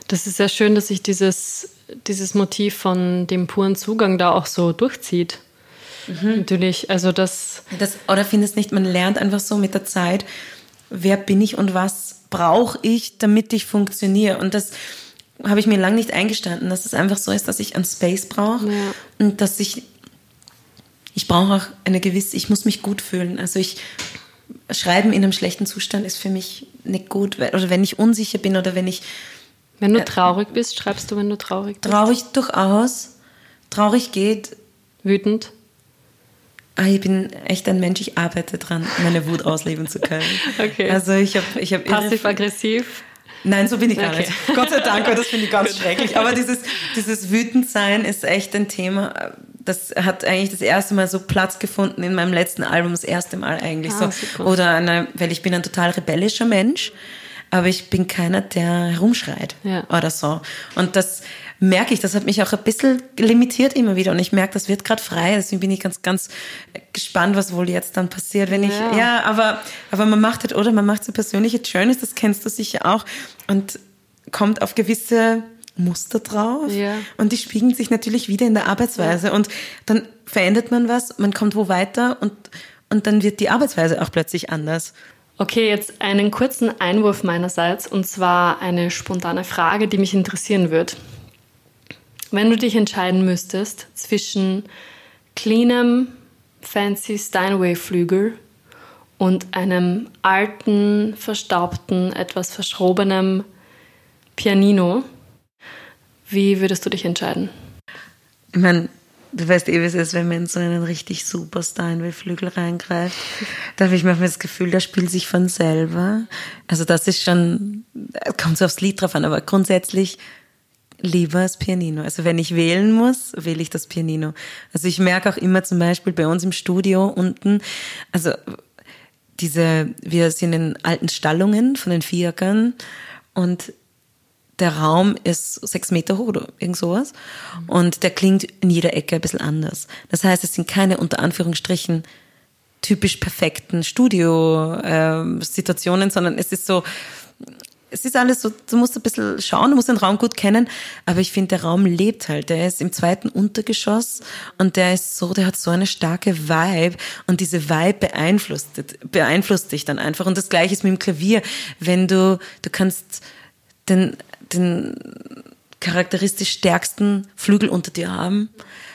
Das ist sehr schön, dass sich dieses, dieses Motiv von dem puren Zugang da auch so durchzieht. Mhm. Natürlich, also das, das. Oder findest nicht, man lernt einfach so mit der Zeit, wer bin ich und was brauche ich, damit ich funktioniere. Und das habe ich mir lange nicht eingestanden, dass es einfach so ist, dass ich einen Space brauche ja. und dass ich, ich brauche auch eine gewisse, ich muss mich gut fühlen. Also ich Schreiben in einem schlechten Zustand ist für mich nicht gut. Oder wenn ich unsicher bin oder wenn ich Wenn du traurig bist, schreibst du, wenn du traurig bist? Traurig durchaus. Traurig geht. Wütend? Ah, ich bin echt ein Mensch, ich arbeite dran, meine Wut ausleben zu können. (laughs) Okay. Also ich habe ich hab Passiv-aggressiv? Nein, so bin ich gar Okay. nicht. Gott sei Dank, das finde ich (laughs) ganz schrecklich. Aber dieses, dieses Wütendsein ist echt ein Thema. Das hat eigentlich das erste Mal so Platz gefunden in meinem letzten Album, das erste Mal eigentlich Ah, so. super. Oder eine, weil ich bin ein total rebellischer Mensch, aber ich bin keiner, der herumschreit Ja. oder so. Und das merke ich, das hat mich auch ein bisschen limitiert immer wieder. Und ich merke, das wird gerade frei. Deswegen bin ich ganz, ganz gespannt, was wohl jetzt dann passiert, wenn ich, Ja. ja, aber, aber man macht halt, oder man macht so persönlich jetzt Schönes, das kennst du sicher auch. Und kommt auf gewisse Muster drauf. Ja. Und die spiegeln sich natürlich wieder in der Arbeitsweise. Und dann verändert man was, man kommt wo weiter und, und dann wird die Arbeitsweise auch plötzlich anders. Okay, jetzt einen kurzen Einwurf meinerseits und zwar eine spontane Frage, die mich interessieren wird. Wenn du dich entscheiden müsstest zwischen cleanem, fancy Steinway-Flügel und einem alten, verstaubten, etwas verschrobenem Pianino, wie würdest du dich entscheiden? Ich meine, du weißt eh, wie es ist, wenn man in so einen richtig super Steinway-Flügel reingreift. Da habe ich manchmal das Gefühl, der spielt sich von selber. Also das ist schon, kommt so aufs Lied drauf an, aber grundsätzlich lieber das Pianino. Also wenn ich wählen muss, wähle ich das Pianino. Also ich merke auch immer zum Beispiel bei uns im Studio unten, also diese, wir sind in alten Stallungen von den Fiakern und der Raum ist sechs Meter hoch oder irgend sowas. Und der klingt in jeder Ecke ein bisschen anders. Das heißt, es sind keine unter Anführungsstrichen typisch perfekten Studio-Situationen, sondern es ist so, es ist alles so, du musst ein bisschen schauen, du musst den Raum gut kennen, aber ich finde, der Raum lebt halt. Der ist im zweiten Untergeschoss und der ist so, der hat so eine starke Vibe und diese Vibe beeinflusst, beeinflusst dich dann einfach. Und das gleiche ist mit dem Klavier. Wenn du, du kannst den, den charakteristisch stärksten Flügel unter dir haben,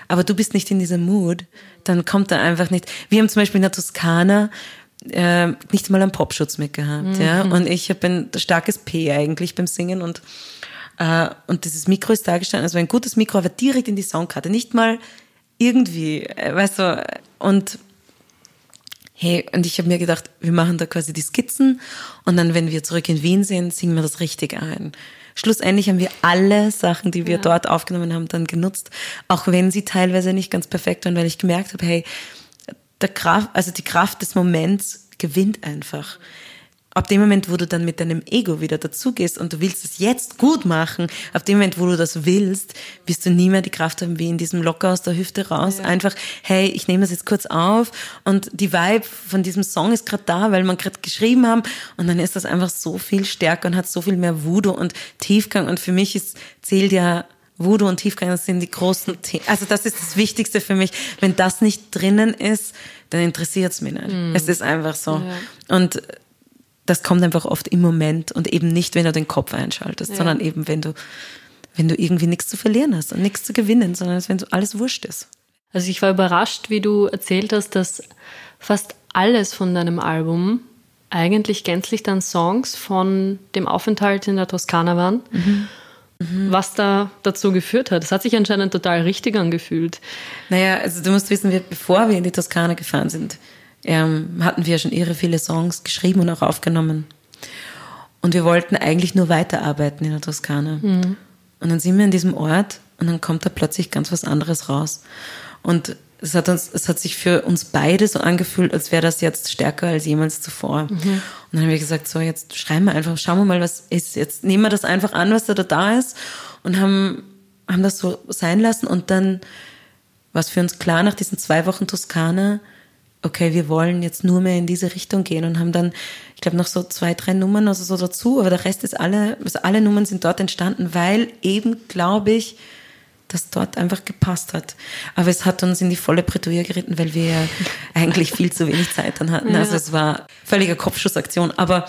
aber du bist nicht in dieser Mood, dann kommt er einfach nicht. Wir haben zum Beispiel in der Toskana äh, nicht mal einen Popschutz mitgehabt, ja. Und ich habe ein starkes P eigentlich beim Singen und äh, und dieses Mikro ist da gestanden, also ein gutes Mikro, aber direkt in die Soundkarte, nicht mal irgendwie, äh, weißt du, und hey, und ich habe mir gedacht, wir machen da quasi die Skizzen und dann, wenn wir zurück in Wien sind, singen wir das richtig ein. Schlussendlich haben wir alle Sachen, die wir dort aufgenommen haben, dann genutzt, auch wenn sie teilweise nicht ganz perfekt waren, weil ich gemerkt habe, hey, der Kraft, also die Kraft des Moments gewinnt einfach. Ab dem Moment, wo du dann mit deinem Ego wieder dazugehst und du willst es jetzt gut machen, ab dem Moment, wo du das willst, wirst du nie mehr die Kraft haben, wie in diesem locker aus der Hüfte raus. Einfach, hey, ich nehme das jetzt kurz auf und die Vibe von diesem Song ist gerade da, weil man gerade geschrieben haben und dann ist das einfach so viel stärker und hat so viel mehr Voodoo und Tiefgang und für mich ist, zählt ja Voodoo und Tiefgang, das sind die großen (laughs) Themen. Also das ist das Wichtigste für mich. Wenn das nicht drinnen ist, dann interessiert es mich nicht. Es ist einfach so. Und das kommt einfach oft im Moment und eben nicht, wenn du den Kopf einschaltest, Ja. sondern eben, wenn du, wenn du irgendwie nichts zu verlieren hast und nichts zu gewinnen, sondern wenn so alles wurscht ist. Also ich war überrascht, wie du erzählt hast, dass fast alles von deinem Album eigentlich gänzlich dann Songs von dem Aufenthalt in der Toskana waren. Was da dazu geführt hat. Das hat sich anscheinend total richtig angefühlt. Naja, also du musst wissen, wir, bevor wir in die Toskana gefahren sind, ähm, hatten wir schon irre viele Songs geschrieben und auch aufgenommen. Und wir wollten eigentlich nur weiterarbeiten in der Toskana. Und dann sind wir in diesem Ort und dann kommt da plötzlich ganz was anderes raus. Und es hat, uns, es hat sich für uns beide so angefühlt, als wäre das jetzt stärker als jemals zuvor. Und dann haben wir gesagt, so jetzt schreiben wir einfach, schauen wir mal, was ist. Jetzt nehmen wir das einfach an, was da, da ist und haben, haben das so sein lassen. Und dann war es für uns klar, nach diesen zwei Wochen Toskana, okay, wir wollen jetzt nur mehr in diese Richtung gehen und haben dann, ich glaube, noch so zwei, drei Nummern also so dazu, aber der Rest ist alle, also alle Nummern sind dort entstanden, weil eben, glaube ich, das dort einfach gepasst hat. Aber es hat uns in die volle Bredouille geritten, weil wir ja eigentlich viel zu wenig Zeit dann hatten. (laughs) Also es war völlige Kopfschussaktion. Aber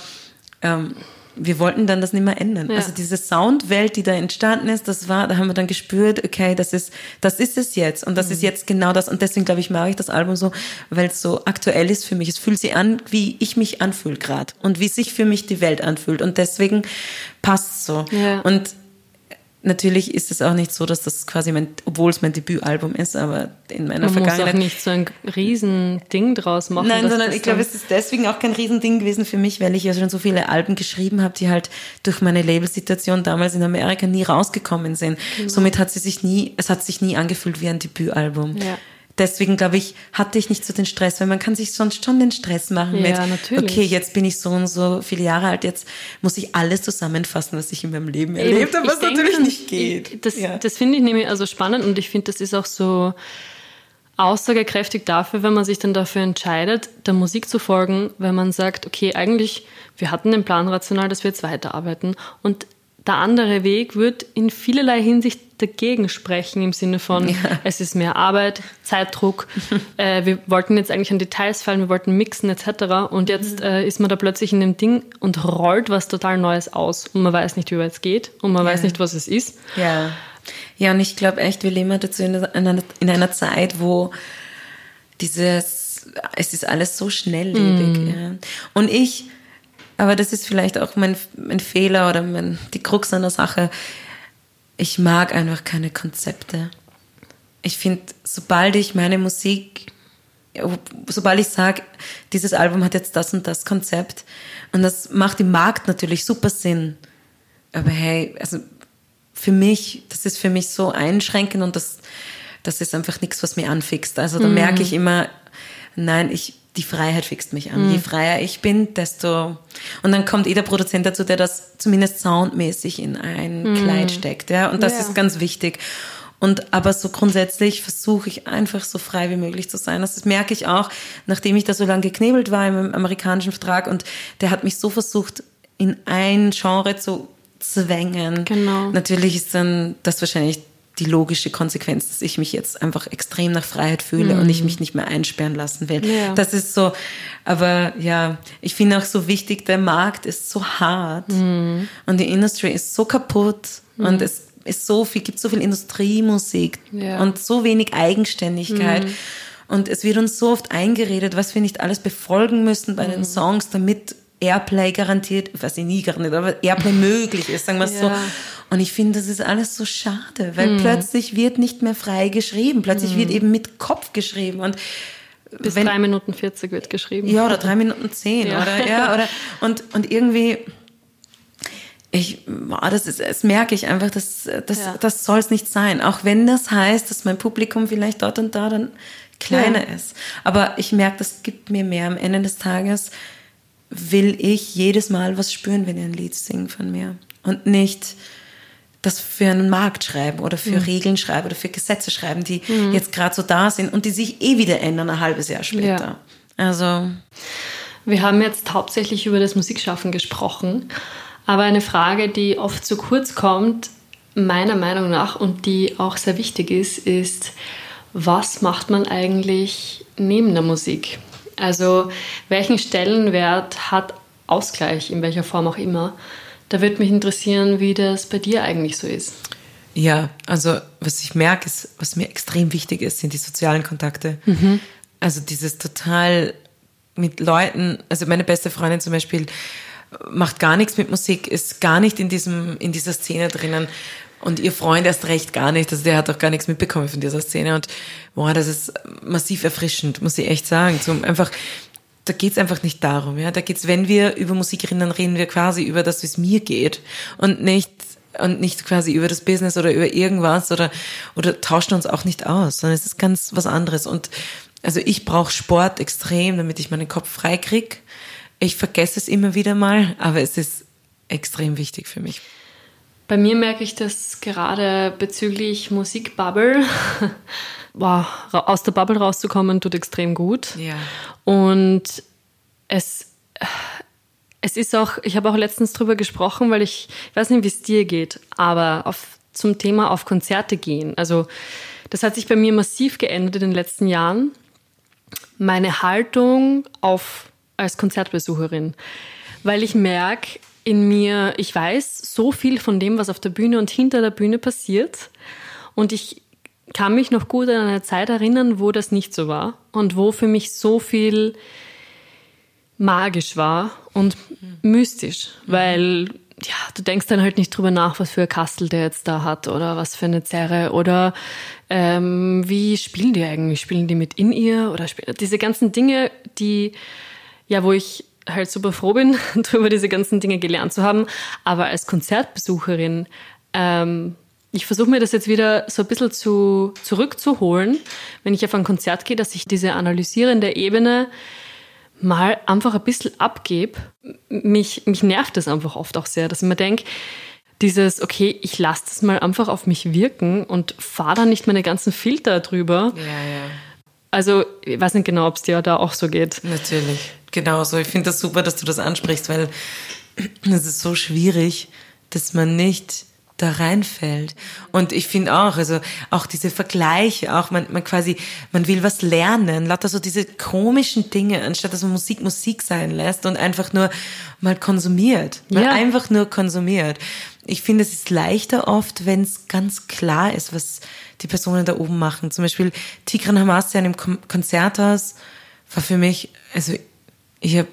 ähm, wir wollten dann das nicht mehr ändern. Ja. Also diese Soundwelt, die da entstanden ist, das war, da haben wir dann gespürt, okay, das ist, das ist es jetzt und das ist jetzt genau das. Und deswegen glaube ich, mag ich das Album so, weil es so aktuell ist für mich. Es fühlt sich an, wie ich mich anfühle gerade und wie sich für mich die Welt anfühlt. Und deswegen passt so. Ja. Und natürlich ist es auch nicht so, dass das quasi mein, obwohl es mein Debütalbum ist, aber in meiner Man Vergangenheit. muss auch nicht so ein Riesending draus machen. Nein, sondern ich glaube, es ist deswegen auch kein Riesending gewesen für mich, weil ich ja schon so viele Alben geschrieben habe, die halt durch meine Labelsituation damals in Amerika nie rausgekommen sind. Genau. Somit hat sie sich nie, es hat sich nie angefühlt wie ein Debütalbum. Ja. Deswegen glaube ich, hatte ich nicht so den Stress, weil man kann sich sonst schon den Stress machen Ja, mit, natürlich. okay, jetzt bin ich so und so viele Jahre alt, jetzt muss ich alles zusammenfassen, was ich in meinem Leben Eben, erlebt habe, was denke, natürlich nicht geht. ich- Das, ja. das finde ich nämlich also spannend und ich finde, das ist auch so aussagekräftig dafür, wenn man sich dann dafür entscheidet, der Musik zu folgen, wenn man sagt, okay, eigentlich, wir hatten den Plan rational, dass wir jetzt weiterarbeiten und der andere Weg wird in vielerlei Hinsicht dagegen sprechen, im Sinne von, es ist mehr Arbeit, Zeitdruck, (laughs) äh, wir wollten jetzt eigentlich an Details fallen, wir wollten mixen etc. Und jetzt äh, ist man da plötzlich in dem Ding und rollt was total Neues aus und man weiß nicht, wie weit es geht und man weiß nicht, was es ist. Ja. Ja, und ich glaube echt, wir leben dazu in einer, in einer Zeit, wo dieses, es ist alles so schnelllebig. Ja. Und ich, aber das ist vielleicht auch mein, mein Fehler oder mein, die Krux an der Sache, ich mag einfach keine Konzepte. Ich finde, sobald ich meine Musik, sobald ich sage, dieses Album hat jetzt das und das Konzept, und das macht im Markt natürlich super Sinn. Aber hey, also für mich, das ist für mich so einschränkend und das, das ist einfach nichts, was mir anfixt. Also da merke ich immer, nein, ich, die Freiheit fixt mich an. Je freier ich bin, desto, und dann kommt jeder Produzent dazu, der das zumindest soundmäßig in ein Kleid steckt, ja, und das Ja. ist ganz wichtig. Und aber so grundsätzlich versuche ich einfach so frei wie möglich zu sein. Das merke ich auch, nachdem ich da so lange geknebelt war im amerikanischen Vertrag und der hat mich so versucht, in ein Genre zu zwängen. Genau. Natürlich ist dann das wahrscheinlich die logische Konsequenz, dass ich mich jetzt einfach extrem nach Freiheit fühle und ich mich nicht mehr einsperren lassen will. Ja. Das ist so, aber ja, ich finde auch so wichtig, der Markt ist so hart und die Industry ist so kaputt und es ist so viel, gibt so viel Industriemusik Ja. und so wenig Eigenständigkeit. Und es wird uns so oft eingeredet, was wir nicht alles befolgen müssen bei den Songs, damit Airplay garantiert, was ich nie garantiert, aber Airplay (laughs) möglich ist, sagen wir es so. Ja. Und ich finde, das ist alles so schade, weil plötzlich wird nicht mehr frei geschrieben. Plötzlich wird eben mit Kopf geschrieben. Und Bis wenn, drei Minuten 40 wird geschrieben. ja, oder drei Minuten zehn, Ja. oder? (laughs) Ja, oder, und, und irgendwie, ich, boah, das ist, das merke ich einfach, das, das, Ja. das soll es nicht sein. Auch wenn das heißt, dass mein Publikum vielleicht dort und da dann kleiner ist. Aber ich merke, das gibt mir mehr. Am Ende des Tages will ich jedes Mal was spüren, wenn ihr ein Lied singt von mir. Und nicht das für einen Markt schreiben oder Mhm. für Regeln schreiben oder für Gesetze schreiben, die jetzt gerade so da sind und die sich eh wieder ändern ein halbes Jahr später. Ja. Also, Wir haben jetzt hauptsächlich über das Musikschaffen gesprochen, aber eine Frage, die oft zu kurz kommt, meiner Meinung nach und die auch sehr wichtig ist, ist, was macht man eigentlich neben der Musik? Also welchen Stellenwert hat Ausgleich, in welcher Form auch immer? Da würde mich interessieren, wie das bei dir eigentlich so ist. Ja, also was ich merke, ist, was mir extrem wichtig ist, sind die sozialen Kontakte. Also dieses total mit Leuten, also meine beste Freundin zum Beispiel macht gar nichts mit Musik, ist gar nicht in diesem, in dieser Szene drinnen. Und ihr Freund erst recht gar nicht, also der hat auch gar nichts mitbekommen von dieser Szene. Und boah, das ist massiv erfrischend, muss ich echt sagen. Zum einfach, da geht's einfach nicht darum, ja. Da geht's, wenn wir über Musik reden, dann reden wir quasi über das, wie es mir geht. Und nicht, und nicht quasi über das Business oder über irgendwas oder, oder tauschen uns auch nicht aus, sondern es ist ganz was anderes. Und also ich brauche Sport extrem, damit ich meinen Kopf frei krieg. Ich vergesse es immer wieder mal, aber es ist extrem wichtig für mich. Bei mir merke ich das gerade bezüglich Musikbubble. (laughs) Ra- aus der Bubble rauszukommen tut extrem gut. Ja. Und es, es ist auch, ich habe auch letztens drüber gesprochen, weil ich, ich weiß nicht, wie es dir geht, aber auf, zum Thema auf Konzerte gehen. Also, das hat sich bei mir massiv geändert in den letzten Jahren. Meine Haltung auf, als Konzertbesucherin. Weil ich merke in mir, ich weiß so viel von dem, was auf der Bühne und hinter der Bühne passiert. Und ich kann mich noch gut an eine Zeit erinnern, wo das nicht so war und wo für mich so viel magisch war und mystisch, weil ja, du denkst dann halt nicht drüber nach, was für ein Kastel der jetzt da hat oder was für eine Zerre oder ähm, wie spielen die eigentlich? Spielen die mit in ihr oder spielen, diese ganzen Dinge, die, ja, wo ich halt super froh bin, (laughs) darüber diese ganzen Dinge gelernt zu haben. Aber als Konzertbesucherin, ähm, ich versuche mir das jetzt wieder so ein bisschen zu, zurückzuholen, wenn ich auf ein Konzert gehe, dass ich diese analysierende Ebene mal einfach ein bisschen abgebe. Mich, mich nervt das einfach oft auch sehr, dass ich mir denke, dieses, okay, ich lasse das mal einfach auf mich wirken und fahre da nicht meine ganzen Filter drüber. Ja, ja. Also, ich weiß nicht genau, ob es dir da auch so geht. Natürlich, genau so. Ich finde das super, dass du das ansprichst, weil es ist so schwierig, dass man nicht da reinfällt. Und ich finde auch, also auch diese Vergleiche, auch man, man quasi, man will was lernen, lauter so diese komischen Dinge, anstatt dass man Musik Musik sein lässt und einfach nur mal konsumiert. Mal ja. einfach nur konsumiert. Ich finde, es ist leichter oft, wenn es ganz klar ist, was die Personen da oben machen. Zum Beispiel Tigran Hamasyan im Konzerthaus war für mich, also ich habe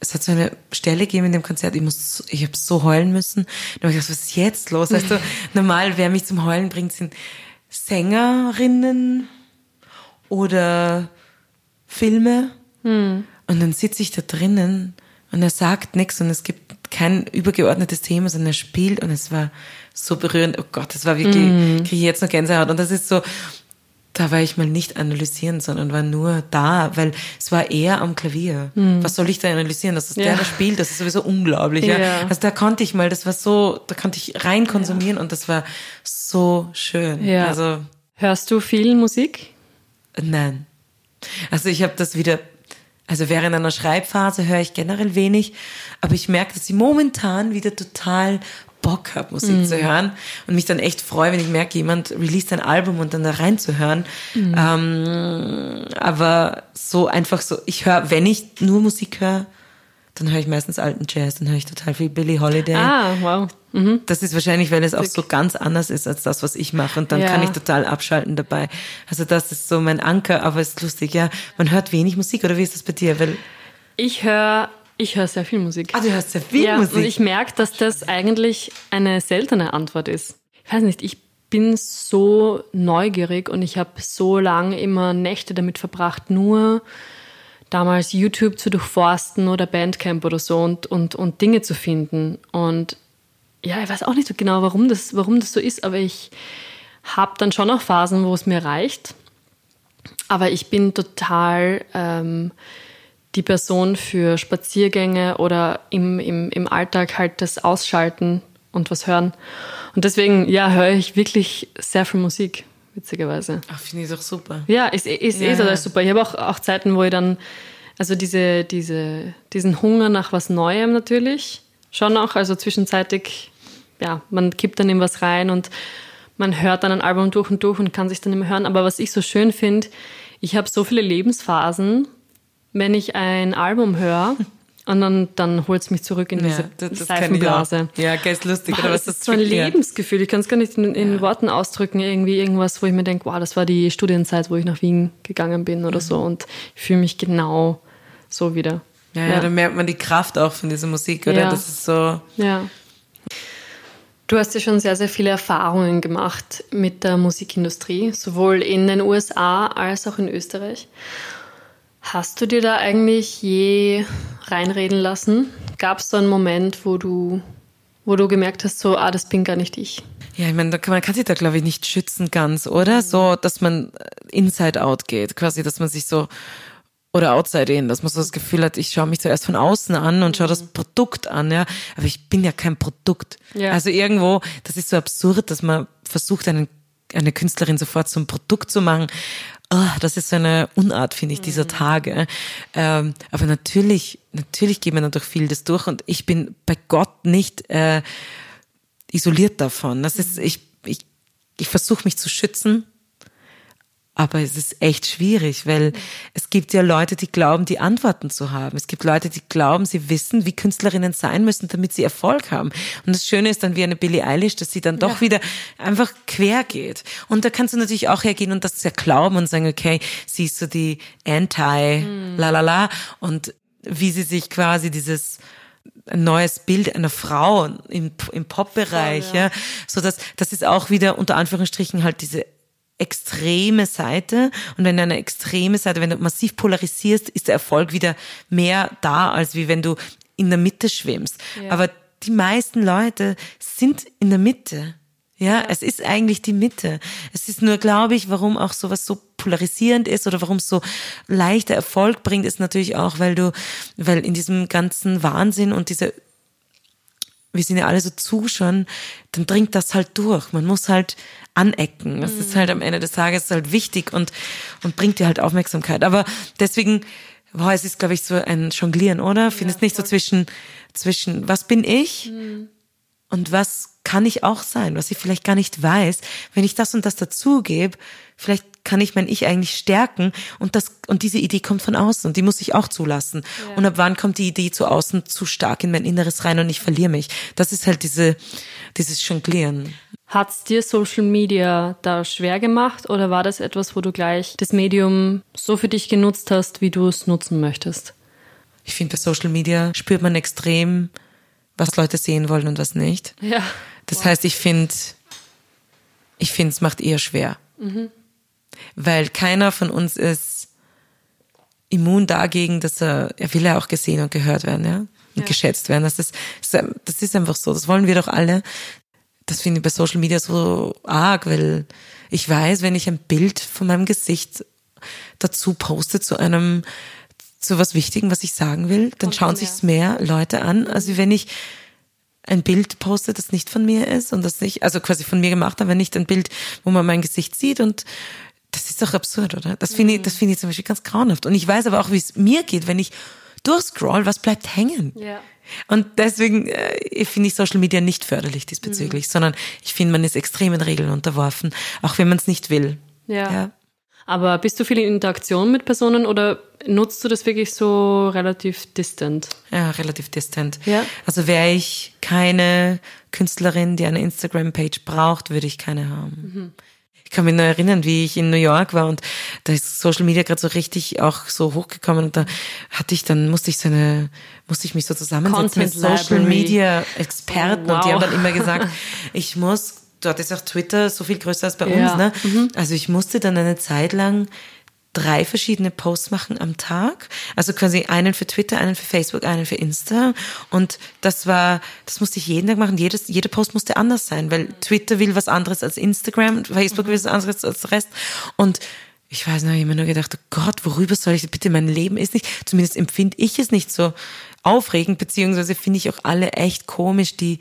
es hat so eine Stelle gegeben in dem Konzert, ich muss, ich habe so heulen müssen. Da habe ich gedacht, was ist jetzt los? Weißt du, (laughs) normal, wer mich zum Heulen bringt, sind Sängerinnen oder Filme. Hm. Und dann sitze ich da drinnen und er sagt nichts und es gibt kein übergeordnetes Thema, sondern er spielt und es war so berührend. Oh Gott, das war wirklich, mm. kriege ich jetzt noch Gänsehaut. Und das ist so, da war ich mal nicht analysieren, sondern war nur da, weil es war eher am Klavier. Mhm. Was soll ich da analysieren? Das ist ja. der, der spielt, das ist sowieso unglaublich. Ja. ja. Also da konnte ich mal, das war so, da konnte ich rein konsumieren ja. und das war so schön. Ja. Also hörst du viel Musik? Nein. Also ich habe das wieder also während einer Schreibphase höre ich generell wenig, aber ich merke, dass ich momentan wieder total Bock habe, Musik mhm. zu hören und mich dann echt freue, wenn ich merke, jemand released ein Album und dann da reinzuhören. Mhm. Ähm, aber so einfach so, ich höre, wenn ich nur Musik höre, dann höre ich meistens alten Jazz, dann höre ich total viel Billie Holiday. Ah, wow. Mhm. Das ist wahrscheinlich, weil es auch so ganz anders ist als das, was ich mache. Und dann ja. kann ich total abschalten dabei. Also das ist so mein Anker, aber es ist lustig, ja. Man hört wenig Musik, oder wie ist das bei dir? Weil ich höre ich höre sehr viel Musik. Ah, du hörst sehr viel ja, Musik? Und ich merke, dass das eigentlich eine seltene Antwort ist. Ich weiß nicht, ich bin so neugierig und ich habe so lange immer Nächte damit verbracht, nur damals YouTube zu durchforsten oder Bandcamp oder so und, und, und Dinge zu finden. Und ja, ich weiß auch nicht so genau, warum das, warum das so ist, aber ich habe dann schon auch Phasen, wo es mir reicht. Aber ich bin total ähm, die Person für Spaziergänge oder im, im, im Alltag halt das Ausschalten und was hören. Und deswegen, ja, höre ich wirklich sehr viel Musik, witzigerweise. Ach, finde ich doch super. Ja, ist, ist ja. eh total super. Ich habe auch, auch Zeiten, wo ich dann, also diese, diese, diesen Hunger nach was Neuem natürlich, schon auch, also zwischenzeitig, ja, man kippt dann in was rein und man hört dann ein Album durch und durch und kann sich dann immer hören. Aber was ich so schön finde, ich habe so viele Lebensphasen wenn ich ein Album höre, (laughs) und dann, dann holt es mich zurück in diese ja, das, das Seifenblase. Ja, geil, ist lustig. Wow, oder was das ist so ein Lebensgefühl. Ich kann es gar nicht in, in ja. Worten ausdrücken. Irgendwie irgendwas, wo ich mir denke, wow, das war die Studienzeit, wo ich nach Wien gegangen bin oder mhm. so. Und ich fühle mich genau so wieder. Ja, ja, ja, da merkt man die Kraft auch von dieser Musik, oder? Ja. Das ist so. Ja. Du hast ja schon sehr, sehr viele Erfahrungen gemacht mit der Musikindustrie, sowohl in den USA als auch in Österreich. Hast du dir da eigentlich je reinreden lassen? Gab es so einen Moment, wo du, wo du gemerkt hast, so, ah, das bin gar nicht ich? Ja, ich meine, man kann sich da, glaube ich, nicht schützen ganz, oder? So, dass man inside out geht, quasi, dass man sich so, oder outside in, dass man so das Gefühl hat, ich schaue mich zuerst von außen an und schaue das mhm. Produkt an, ja. Aber ich bin ja kein Produkt. Ja. Also irgendwo, das ist so absurd, dass man versucht, einen, eine Künstlerin sofort zum Produkt zu machen oh, das ist so eine Unart, finde ich, dieser mhm. Tage. Ähm, aber natürlich, natürlich geht man dann durch vieles durch und ich bin bei Gott nicht äh, isoliert davon. Das ist, ich, ich, ich versuche mich zu schützen aber es ist echt schwierig, weil es gibt ja Leute, die glauben, die Antworten zu haben. Es gibt Leute, die glauben, sie wissen, wie Künstlerinnen sein müssen, damit sie Erfolg haben. Und das Schöne ist dann wie eine Billie Eilish, dass sie dann doch ja. wieder einfach quer geht. Und da kannst du natürlich auch hergehen und das ja glauben und sagen, okay, sie ist so die Anti, mhm. la la la. Und wie sie sich quasi dieses ein neues Bild einer Frau im, im Pop-Bereich, ja. ja. So dass, das ist auch wieder unter Anführungsstrichen halt diese extreme Seite. Und wenn du eine extreme Seite, wenn du massiv polarisierst, ist der Erfolg wieder mehr da, als wie wenn du in der Mitte schwimmst. Ja. Aber die meisten Leute sind in der Mitte. Ja, es ist eigentlich die Mitte. Es ist nur, glaube ich, warum auch sowas so polarisierend ist oder warum es so leichter Erfolg bringt, ist natürlich auch, weil du, weil in diesem ganzen Wahnsinn und dieser, wir sind ja alle so zuschauen, dann dringt das halt durch. Man muss halt anecken. Das mhm. ist halt am Ende des Tages halt wichtig und, und bringt dir halt Aufmerksamkeit. Aber deswegen, boah, es ist, glaube ich, so ein Jonglieren, oder? Findest ja, nicht so zwischen, zwischen, was bin ich? Mhm und was kann ich auch sein, was ich vielleicht gar nicht weiß. Wenn ich das und das dazugebe, vielleicht kann ich mein Ich eigentlich stärken und das und diese Idee kommt von außen und die muss ich auch zulassen. Ja. Und ab wann kommt die Idee zu außen zu stark in mein Inneres rein und ich verliere mich? Das ist halt diese dieses Jonglieren. Hat's dir Social Media da schwer gemacht oder war das etwas, wo du gleich das Medium so für dich genutzt hast, wie du es nutzen möchtest? Ich finde, bei Social Media spürt man extrem, was Leute sehen wollen und was nicht. Ja. Das wow. heißt, ich finde, ich finde, es macht eher schwer. Mhm. Weil keiner von uns ist immun dagegen, dass er, er will ja auch gesehen und gehört werden, ja. Und ja. geschätzt werden. Das ist, das ist einfach so. Das wollen wir doch alle. Das finde ich bei Social Media so arg, weil ich weiß, wenn ich ein Bild von meinem Gesicht dazu poste zu einem zu was Wichtigem, was ich sagen will, dann schauen sich's mehr Leute an, als wenn ich ein Bild poste, das nicht von mir ist und das nicht, also quasi von mir gemacht habe, nicht ein Bild, wo man mein Gesicht sieht und das ist doch absurd, oder? Das finde ich, das finde ich zum Beispiel ganz grauenhaft. Und ich weiß aber auch, wie es mir geht, wenn ich durchscroll, was bleibt hängen? Ja. Und deswegen äh, finde ich Social Media nicht förderlich diesbezüglich, mhm. sondern ich finde, man ist extremen Regeln unterworfen, auch wenn man es nicht will. Ja. ja. Aber bist du viel in Interaktion mit Personen oder nutzt du das wirklich so relativ distant? Ja, relativ distant. Ja. Also wäre ich keine Künstlerin, die eine Instagram-Page braucht, würde ich keine haben. Mhm. Ich kann mich nur erinnern, wie ich in New York war und da ist Social Media gerade so richtig auch so hochgekommen und da hatte ich dann, musste ich so eine, musste ich mich so zusammensetzen Content mit Social Media Experten wow. und die haben dann immer gesagt, (laughs) ich muss dort ist auch Twitter so viel größer als bei ja. uns. Ne? Mhm. Also ich musste dann eine Zeit lang drei verschiedene Posts machen am Tag. Also quasi einen für Twitter, einen für Facebook, einen für Insta. Und das war, das musste ich jeden Tag machen. Jedes, jeder Post musste anders sein, weil Twitter will was anderes als Instagram, Facebook will was anderes als der Rest. Und ich weiß noch, ich habe mir nur gedacht, oh Gott, worüber soll ich bitte, mein Leben ist nicht, zumindest empfinde ich es nicht so aufregend, beziehungsweise finde ich auch alle echt komisch, die,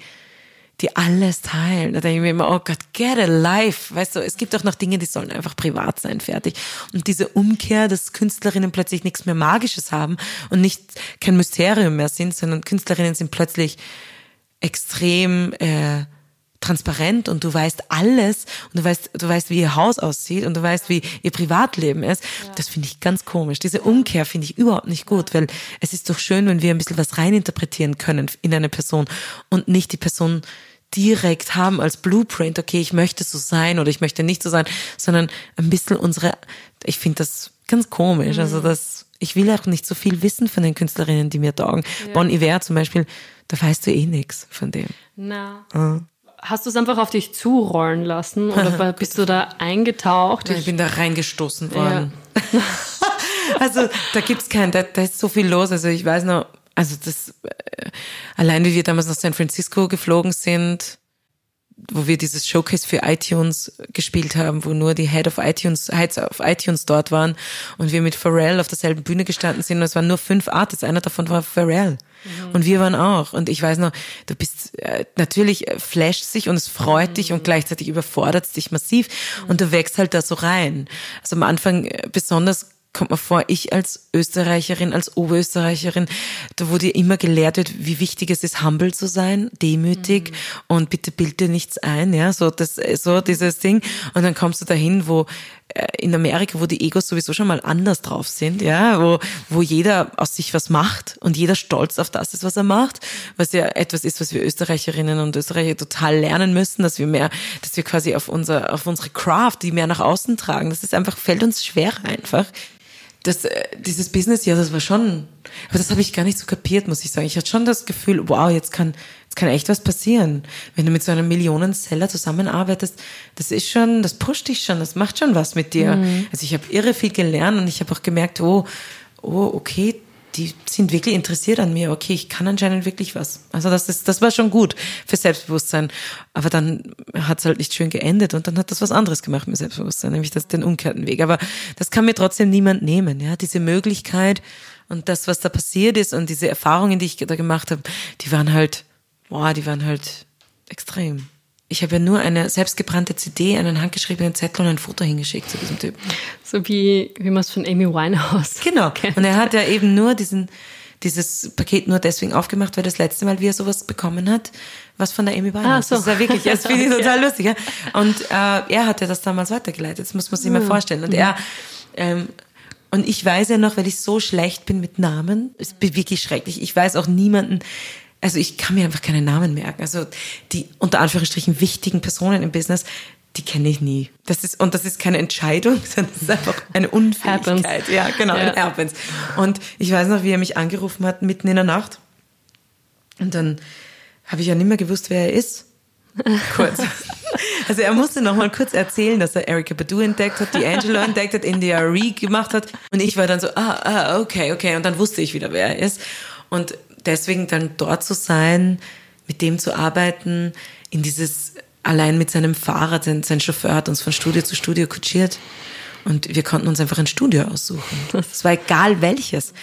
die alles teilen. Da denke ich mir immer, oh Gott, get a life. Weißt du, es gibt auch noch Dinge, die sollen einfach privat sein, fertig. Und diese Umkehr, dass Künstlerinnen plötzlich nichts mehr Magisches haben und nicht kein Mysterium mehr sind, sondern Künstlerinnen sind plötzlich extrem äh, transparent und du weißt alles und du weißt, du weißt, wie ihr Haus aussieht und du weißt, wie ihr Privatleben ist. Ja. Das finde ich ganz komisch. Diese Umkehr finde ich überhaupt nicht gut, weil es ist doch schön, wenn wir ein bisschen was reininterpretieren können in eine Person und nicht die Person direkt haben als Blueprint, okay, ich möchte so sein oder ich möchte nicht so sein, sondern ein bisschen unsere, ich finde das ganz komisch. Also mhm. Also das, ich will auch nicht so viel wissen von den Künstlerinnen, die mir taugen. Ja. Bon Iver zum Beispiel, da weißt du eh nichts von dem. Na. Ah. Hast du es einfach auf dich zurollen lassen oder (laughs) bist du da eingetaucht? Ja, ich bin da reingestoßen worden. Ja. (laughs) also da gibt's keinen, da, da ist so viel los. Also ich weiß noch, also das, äh, allein wie wir damals nach San Francisco geflogen sind, wo wir dieses Showcase für iTunes gespielt haben, wo nur die Head of iTunes, Heads of iTunes dort waren und wir mit Pharrell auf derselben Bühne gestanden sind und es waren nur fünf Artists, einer davon war Pharrell. Mhm. Und wir waren auch. Und ich weiß noch, du bist, äh, natürlich äh, flasht sich und es freut mhm. dich und gleichzeitig überfordert es dich massiv mhm. und du wächst halt da so rein. Also am Anfang äh, besonders kommt mir vor, ich als Österreicherin, als Oberösterreicherin, da wurde immer gelehrt wird, wie wichtig es ist, humble zu sein, demütig mhm. und bitte bild dir nichts ein, ja, so das, so dieses Ding. Und dann kommst du dahin, wo äh, in Amerika, wo die Egos sowieso schon mal anders drauf sind, ja, wo, wo jeder aus sich was macht und jeder stolz auf das ist, was er macht, was ja etwas ist, was wir Österreicherinnen und Österreicher total lernen müssen, dass wir mehr, dass wir quasi auf unser, auf unsere Craft, die mehr nach außen tragen. Das ist einfach, fällt uns schwer einfach das, äh, dieses Business, ja, das war schon, aber das habe ich gar nicht so kapiert, muss ich sagen. Ich hatte schon das Gefühl, wow, jetzt kann, jetzt kann echt was passieren. Wenn du mit so einem Millionenseller zusammenarbeitest, das ist schon, das pusht dich schon, das macht schon was mit dir. Mhm. Also ich habe irre viel gelernt und ich habe auch gemerkt, oh, oh, okay, die sind wirklich interessiert an mir. Okay, ich kann anscheinend wirklich was. Also das ist, das war schon gut für Selbstbewusstsein. Aber dann hat es halt nicht schön geendet und dann hat das was anderes gemacht mit Selbstbewusstsein, nämlich das den umkehrten Weg. Aber das kann mir trotzdem niemand nehmen. Ja, diese Möglichkeit und das, was da passiert ist und diese Erfahrungen, die ich da gemacht habe, die waren halt, boah, die waren halt extrem. Ich habe ja nur eine selbstgebrannte CD, einen handgeschriebenen Zettel und ein Foto hingeschickt zu diesem Typen. So wie, wie man es von Amy Winehouse (laughs) Genau. Kennt. Und er hat ja eben nur diesen, dieses Paket nur deswegen aufgemacht, weil das letzte Mal, wie er sowas bekommen hat, was von der Amy Winehouse. So. Das ist ja wirklich, das finde ich (laughs) total lustig. Ja? Und äh, er hat ja das damals weitergeleitet, das muss man sich mhm. mal vorstellen. Und er, ähm, und ich weiß ja noch, weil ich so schlecht bin mit Namen, es ist wirklich schrecklich. Ich weiß auch niemanden, also ich kann mir einfach keine Namen merken. Also die unter Anführungsstrichen wichtigen Personen im Business, die kenne ich nie. Das ist, und das ist keine Entscheidung, (laughs) sondern das ist einfach eine Unfähigkeit. Ja, genau, ja. happens. Und ich weiß noch, wie er mich angerufen hat, mitten in der Nacht. Und dann habe ich ja nicht mehr gewusst, wer er ist. Kurz. (laughs) Also er musste noch mal kurz erzählen, dass er Erika Badu entdeckt hat, die Angelo entdeckt hat, India Ree gemacht hat. Und ich war dann so, ah, ah, okay, okay. Und dann wusste ich wieder, wer er ist. Und deswegen dann dort zu sein, mit dem zu arbeiten, in dieses, allein mit seinem Fahrrad, sein Chauffeur hat uns von Studio zu Studio kutschiert. Und wir konnten uns einfach ein Studio aussuchen. (laughs) Es war egal welches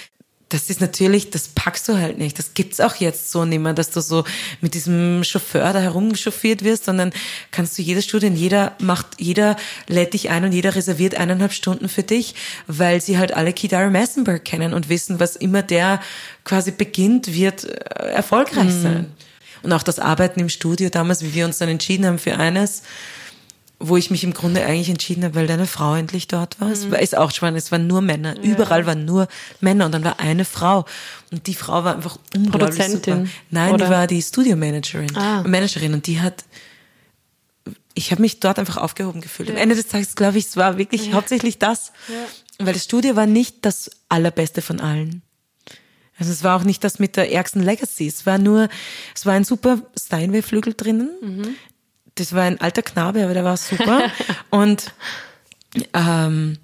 das ist natürlich, das packst du halt nicht. Das gibt's auch jetzt so nicht mehr, dass du so mit diesem Chauffeur da herumchauffiert wirst, sondern kannst du jedes Studio, jeder macht, jeder lädt dich ein und jeder reserviert eineinhalb Stunden für dich, weil sie halt alle Kidara Massenberg kennen und wissen, was immer der quasi beginnt, wird äh, erfolgreich mhm. sein. Und auch das Arbeiten im Studio damals, wie wir uns dann entschieden haben für eines, wo ich mich im Grunde eigentlich entschieden habe, weil deine Frau endlich dort war. Mhm. Es war ist auch spannend, es waren nur Männer. Ja. Überall waren nur Männer und dann war eine Frau. Und die Frau war einfach unglaublich Produzentin, super. Nein, oder? die war die Studio-Managerin. Ah. Managerin und die hat ich habe mich dort einfach aufgehoben gefühlt. Ja. Am Ende des Tages glaube ich, es war wirklich ja. hauptsächlich das. Ja. Weil das Studio war nicht das allerbeste von allen. Also es war auch nicht das mit der ärgsten Legacy. Es war nur, es war ein super Steinway-Flügel drinnen. Mhm das war ein alter Knabe, aber der war super. (laughs) und ähm,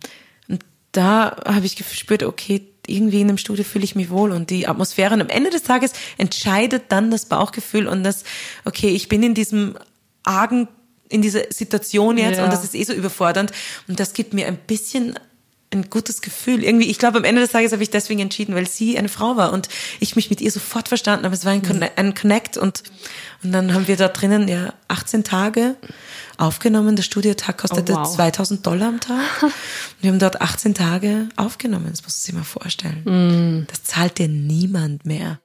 da habe ich gespürt, okay, irgendwie in einem Studio fühle ich mich wohl und die Atmosphäre. Und am Ende des Tages entscheidet dann das Bauchgefühl und das, okay, ich bin in diesem argen, in dieser Situation jetzt ja. und das ist eh so überfordernd. Und das gibt mir ein bisschen ein gutes Gefühl. Irgendwie, ich glaube, am Ende des Tages habe ich deswegen entschieden, weil sie eine Frau war und ich mich mit ihr sofort verstanden habe. Es war ein, Conne ein Connect und, und dann haben wir da drinnen ja 18 Tage aufgenommen. Der Studiotag kostete oh, wow. 2000 Dollar am Tag. wir haben dort 18 Tage aufgenommen. Das musst du dir mal vorstellen. Mm. Das zahlt dir niemand mehr.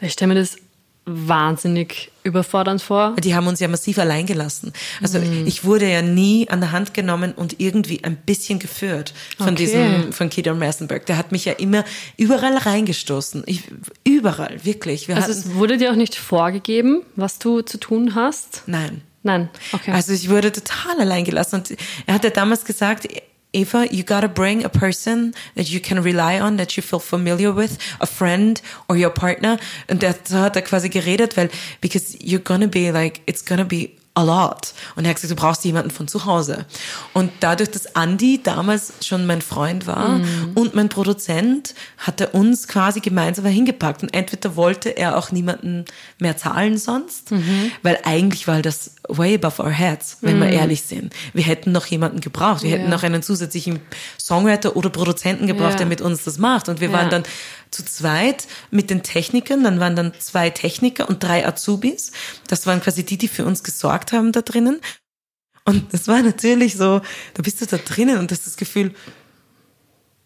Ich stelle mir das wahnsinnig überfordernd vor. Die haben uns ja massiv allein gelassen. Also mhm. ich wurde ja nie an der Hand genommen und irgendwie ein bisschen geführt von okay. diesem, von Kidon Massenberg. Der hat mich ja immer überall reingestoßen. Ich, überall, wirklich. Wir also es wurde dir auch nicht vorgegeben, was du zu tun hast? Nein. Nein, okay. Also ich wurde total allein gelassen. Und er hat ja damals gesagt, Eva, you gotta bring a person that you can rely on, that you feel familiar with, a friend or your partner. Und da hat er quasi geredet, weil, because you're gonna be like, it's gonna be a lot. Und er hat gesagt, du brauchst jemanden von zu Hause. Und dadurch, dass Andy damals schon mein Freund war mhm. und mein Produzent, hat er uns quasi gemeinsam hingepackt. Und entweder wollte er auch niemanden mehr zahlen sonst, mhm. weil eigentlich war das way above our heads, wenn mhm. wir ehrlich sind. Wir hätten noch jemanden gebraucht. Wir ja. hätten noch einen zusätzlichen Songwriter oder Produzenten gebraucht, ja. der mit uns das macht. Und wir ja. waren dann zu zweit mit den Technikern. Dann waren dann zwei Techniker und drei Azubis. Das waren quasi die, die für uns gesorgt haben da drinnen. Und das war natürlich so, da bist du da drinnen und hast das Gefühl,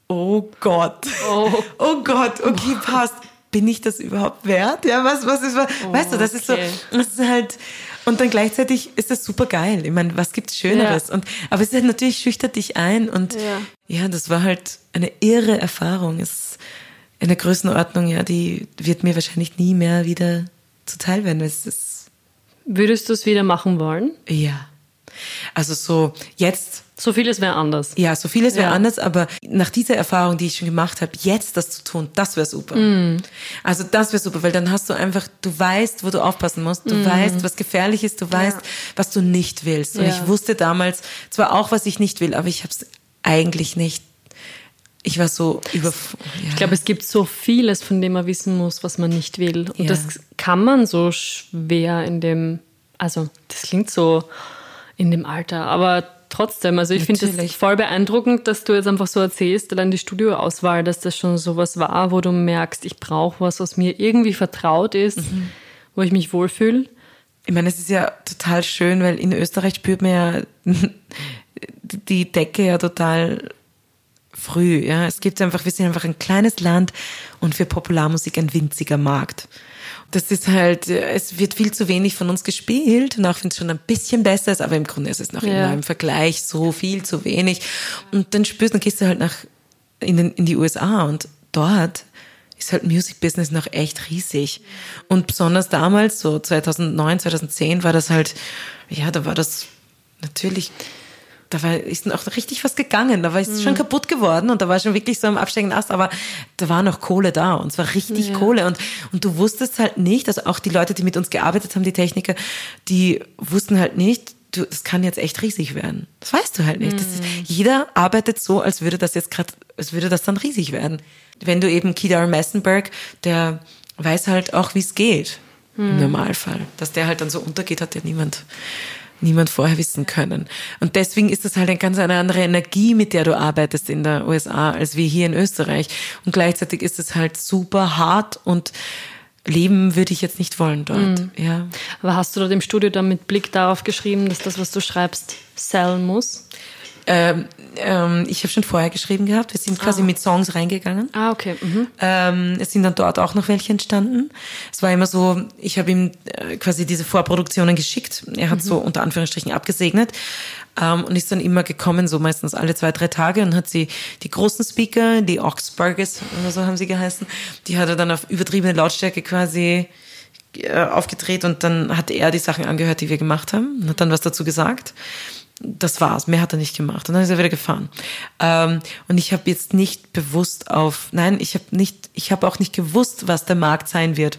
oh Gott, oh, oh Gott, okay, passt. Bin ich das überhaupt wert? Ja, was, was ist, oh, weißt du, das ist so, das ist halt, und dann gleichzeitig ist das super geil. Ich meine, was gibt's Schöneres? Ja. Und, aber es ist halt natürlich schüchtert dich ein und ja. ja, das war halt eine irre Erfahrung. Es, eine Größenordnung, ja, die wird mir wahrscheinlich nie mehr wieder zuteil werden. Es ist Würdest du es wieder machen wollen? Ja. Also so jetzt so vieles wäre anders. Ja, so vieles wäre Ja. anders, aber nach dieser Erfahrung, die ich schon gemacht habe, jetzt das zu tun, das wäre super. Mm. Also das wäre super, weil dann hast du einfach, du weißt, wo du aufpassen musst, du weißt, was gefährlich ist, du weißt, Mm. Ja. was du nicht willst. Und Ja. ich wusste damals zwar auch, was ich nicht will, aber ich habe es eigentlich nicht. Ich war so über. Ja. Ich glaube, es gibt so vieles, von dem man wissen muss, was man nicht will. Und Ja. das kann man so schwer in dem, also das klingt so in dem Alter, aber trotzdem, also ich finde es Natürlich. voll beeindruckend, dass du jetzt einfach so erzählst, allein die Studioauswahl, dass das schon sowas war, wo du merkst, ich brauche was, was mir irgendwie vertraut ist, Mhm. wo ich mich wohlfühle. Ich meine, es ist ja total schön, weil in Österreich spürt man ja (laughs) die Decke ja total früh. Ja, es gibt einfach, wir sind einfach ein kleines Land und für Popularmusik ein winziger Markt. Das ist halt, äh, es wird viel zu wenig von uns gespielt und auch wenn es schon ein bisschen besser ist, aber im Grunde ist es noch Ja. immer im Vergleich so viel zu wenig. Und dann spürst du, dann gehst du halt nach in, den, in die USA und dort ist halt Music Business noch echt riesig. Und besonders damals, so 2009, 2010, war das halt, ja, da war das natürlich, da war, ist auch richtig was gegangen. Da war es schon kaputt geworden und da war schon wirklich so am absteigenden Ast, aber da war noch Kohle da und es war richtig Ja. Kohle. Und, und du wusstest halt nicht, also auch die Leute, die mit uns gearbeitet haben, die Techniker, die wussten halt nicht, du, das kann jetzt echt riesig werden. Das weißt du halt nicht. Das ist, jeder arbeitet so, als würde das jetzt gerade, als würde das dann riesig werden. Wenn du eben Kedar Messenberg, der weiß halt auch, wie es geht. Im Normalfall. Dass der halt dann so untergeht, hat ja niemand, niemand vorher wissen können. Und deswegen ist das halt eine ganz eine andere Energie, mit der du arbeitest in der USA, als wir hier in Österreich. Und gleichzeitig ist es halt super hart und leben würde ich jetzt nicht wollen dort. Ja. Aber hast du dort im Studio dann mit Blick darauf geschrieben, dass das, was du schreibst, sellen muss? Ähm, ähm, ich habe schon vorher geschrieben gehabt. Wir sind quasi mit Songs reingegangen. Ah, okay. Mhm. Ähm, es sind dann dort auch noch welche entstanden. Es war immer so, ich habe ihm äh, quasi diese Vorproduktionen geschickt. Er hat so unter Anführungsstrichen abgesegnet ähm, und ist dann immer gekommen, so meistens alle zwei, drei Tage und hat sie die großen Speaker, die Oxburgers oder so haben sie geheißen, die hat er dann auf übertriebene Lautstärke quasi äh, aufgedreht und dann hat er die Sachen angehört, die wir gemacht haben und hat dann was dazu gesagt. Das war's, mehr hat er nicht gemacht. Und dann ist er wieder gefahren. Ähm, und ich habe jetzt nicht bewusst auf, nein, ich habe nicht, ich habe auch nicht gewusst, was der Markt sein wird.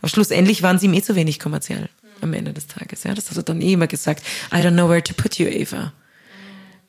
Aber schlussendlich waren sie mir zu wenig kommerziell am Ende des Tages. Ja, das hat er dann eh immer gesagt. I don't know where to put you, Eva.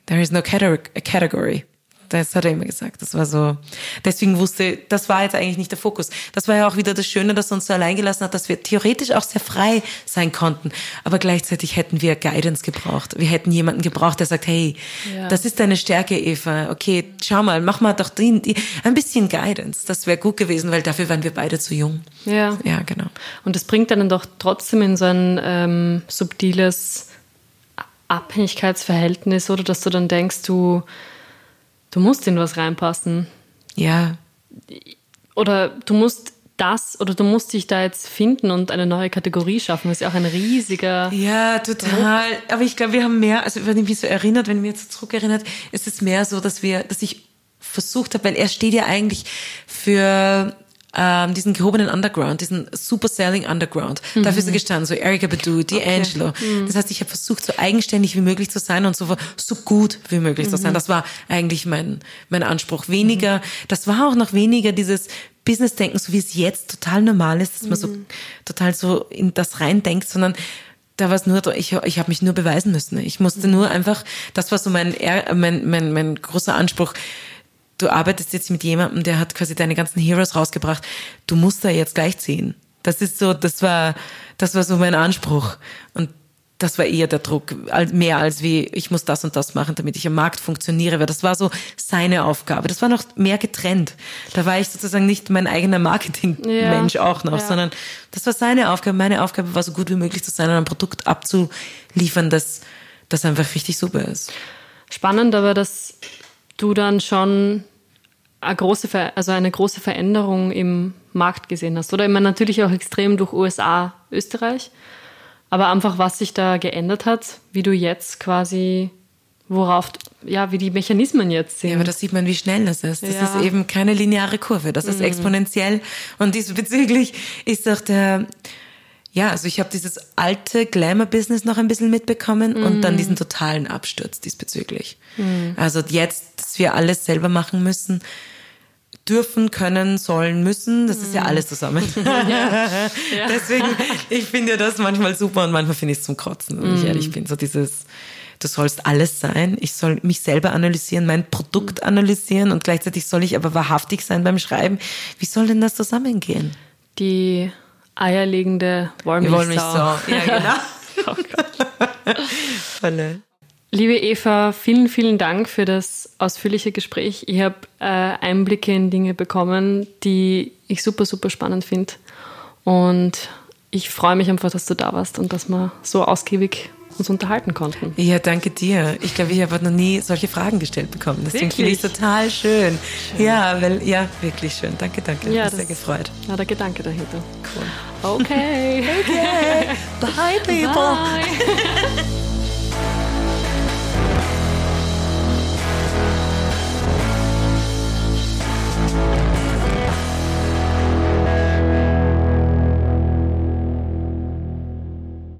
There is no category. Das hat er immer gesagt. Das war so. Deswegen wusste, das war jetzt eigentlich nicht der Fokus. Das war ja auch wieder das Schöne, dass er uns so allein gelassen hat, dass wir theoretisch auch sehr frei sein konnten. Aber gleichzeitig hätten wir Guidance gebraucht. Wir hätten jemanden gebraucht, der sagt, hey, Ja. das ist deine Stärke, Eva. Okay, schau mal, mach mal doch die, die, ein bisschen Guidance. Das wäre gut gewesen, weil dafür waren wir beide zu jung. Ja. Ja, genau. Und das bringt einen doch trotzdem in so ein ähm, subtiles Abhängigkeitsverhältnis, oder dass du dann denkst, du, du musst in was reinpassen. Ja, Oder du musst das, oder du musst dich da jetzt finden und eine neue Kategorie schaffen. Das ist ja auch ein riesiger. Ja, total. Aber ich glaube, wir haben mehr, also wenn ich mich so erinnert, wenn ich mich jetzt zurückerinnert, ist es mehr so, dass wir, dass ich versucht habe, weil er steht ja eigentlich für ähm, diesen gehobenen Underground, diesen super selling Underground. Dafür ist er gestanden, so Erika Badu, D'Angelo. Das heißt, ich habe versucht, so eigenständig wie möglich zu sein und so, so gut wie möglich zu sein. Das war eigentlich mein, mein Anspruch. Weniger, das war auch noch weniger dieses Business-Denken, so wie es jetzt total normal ist, dass man so total so in das reindenkt, sondern da war es nur, ich, ich habe mich nur beweisen müssen. Ich musste nur einfach, das war so mein, mein, mein, mein großer Anspruch. Du arbeitest jetzt mit jemandem, der hat quasi deine ganzen Heroes rausgebracht. Du musst da jetzt gleich ziehen. Das ist so, das war, das war so mein Anspruch. Und das war eher der Druck, mehr als wie, ich muss das und das machen, damit ich am Markt funktioniere, weil das war so seine Aufgabe. Das war noch mehr getrennt. Da war ich sozusagen nicht mein eigener Marketingmensch Ja, auch noch, ja. sondern das war seine Aufgabe. Meine Aufgabe war so gut wie möglich zu sein und ein Produkt abzuliefern, das, das einfach richtig super ist. Spannend, aber dass du dann schon eine große, Ver also eine große Veränderung im Markt gesehen hast. Oder immer natürlich auch extrem durch USA, Österreich. Aber einfach, was sich da geändert hat, wie du jetzt quasi, worauf, ja, wie die Mechanismen jetzt sind. Ja, aber da sieht man, wie schnell das ist. Das Ja. ist eben keine lineare Kurve, das ist exponentiell. Und diesbezüglich ist doch der, ja, also ich habe dieses alte Glamour-Business noch ein bisschen mitbekommen mm. und dann diesen totalen Absturz diesbezüglich. Mm. Also jetzt, dass wir alles selber machen müssen, dürfen, können, sollen, müssen, das ist ja mm. alles zusammen. (laughs) Ja. (laughs) ja. Deswegen, ich finde ja das manchmal super und manchmal finde ich es zum Kotzen, wenn ich ehrlich bin. So dieses, du sollst alles sein, ich soll mich selber analysieren, mein Produkt analysieren und gleichzeitig soll ich aber wahrhaftig sein beim Schreiben. Wie soll denn das zusammengehen? Die eierlegende Wollmilchsau. Wollmilchsau, ja (laughs) genau. oh Volle. Liebe Eva, vielen, vielen Dank für das ausführliche Gespräch. Ich habe äh, Einblicke in Dinge bekommen, die ich super, super spannend finde. Und ich freue mich einfach, dass du da warst und dass wir so ausgiebig uns unterhalten konnten. Ja, danke dir. Ich glaube, ich habe noch nie solche Fragen gestellt bekommen. Deswegen finde ich total schön. schön. Ja, weil, ja, wirklich schön. Danke, danke. Ja, ich bin sehr gefreut. Ja, der Gedanke dahinter. Cool. Okay. (laughs) okay. (laughs) Bye, people. Bye. (laughs)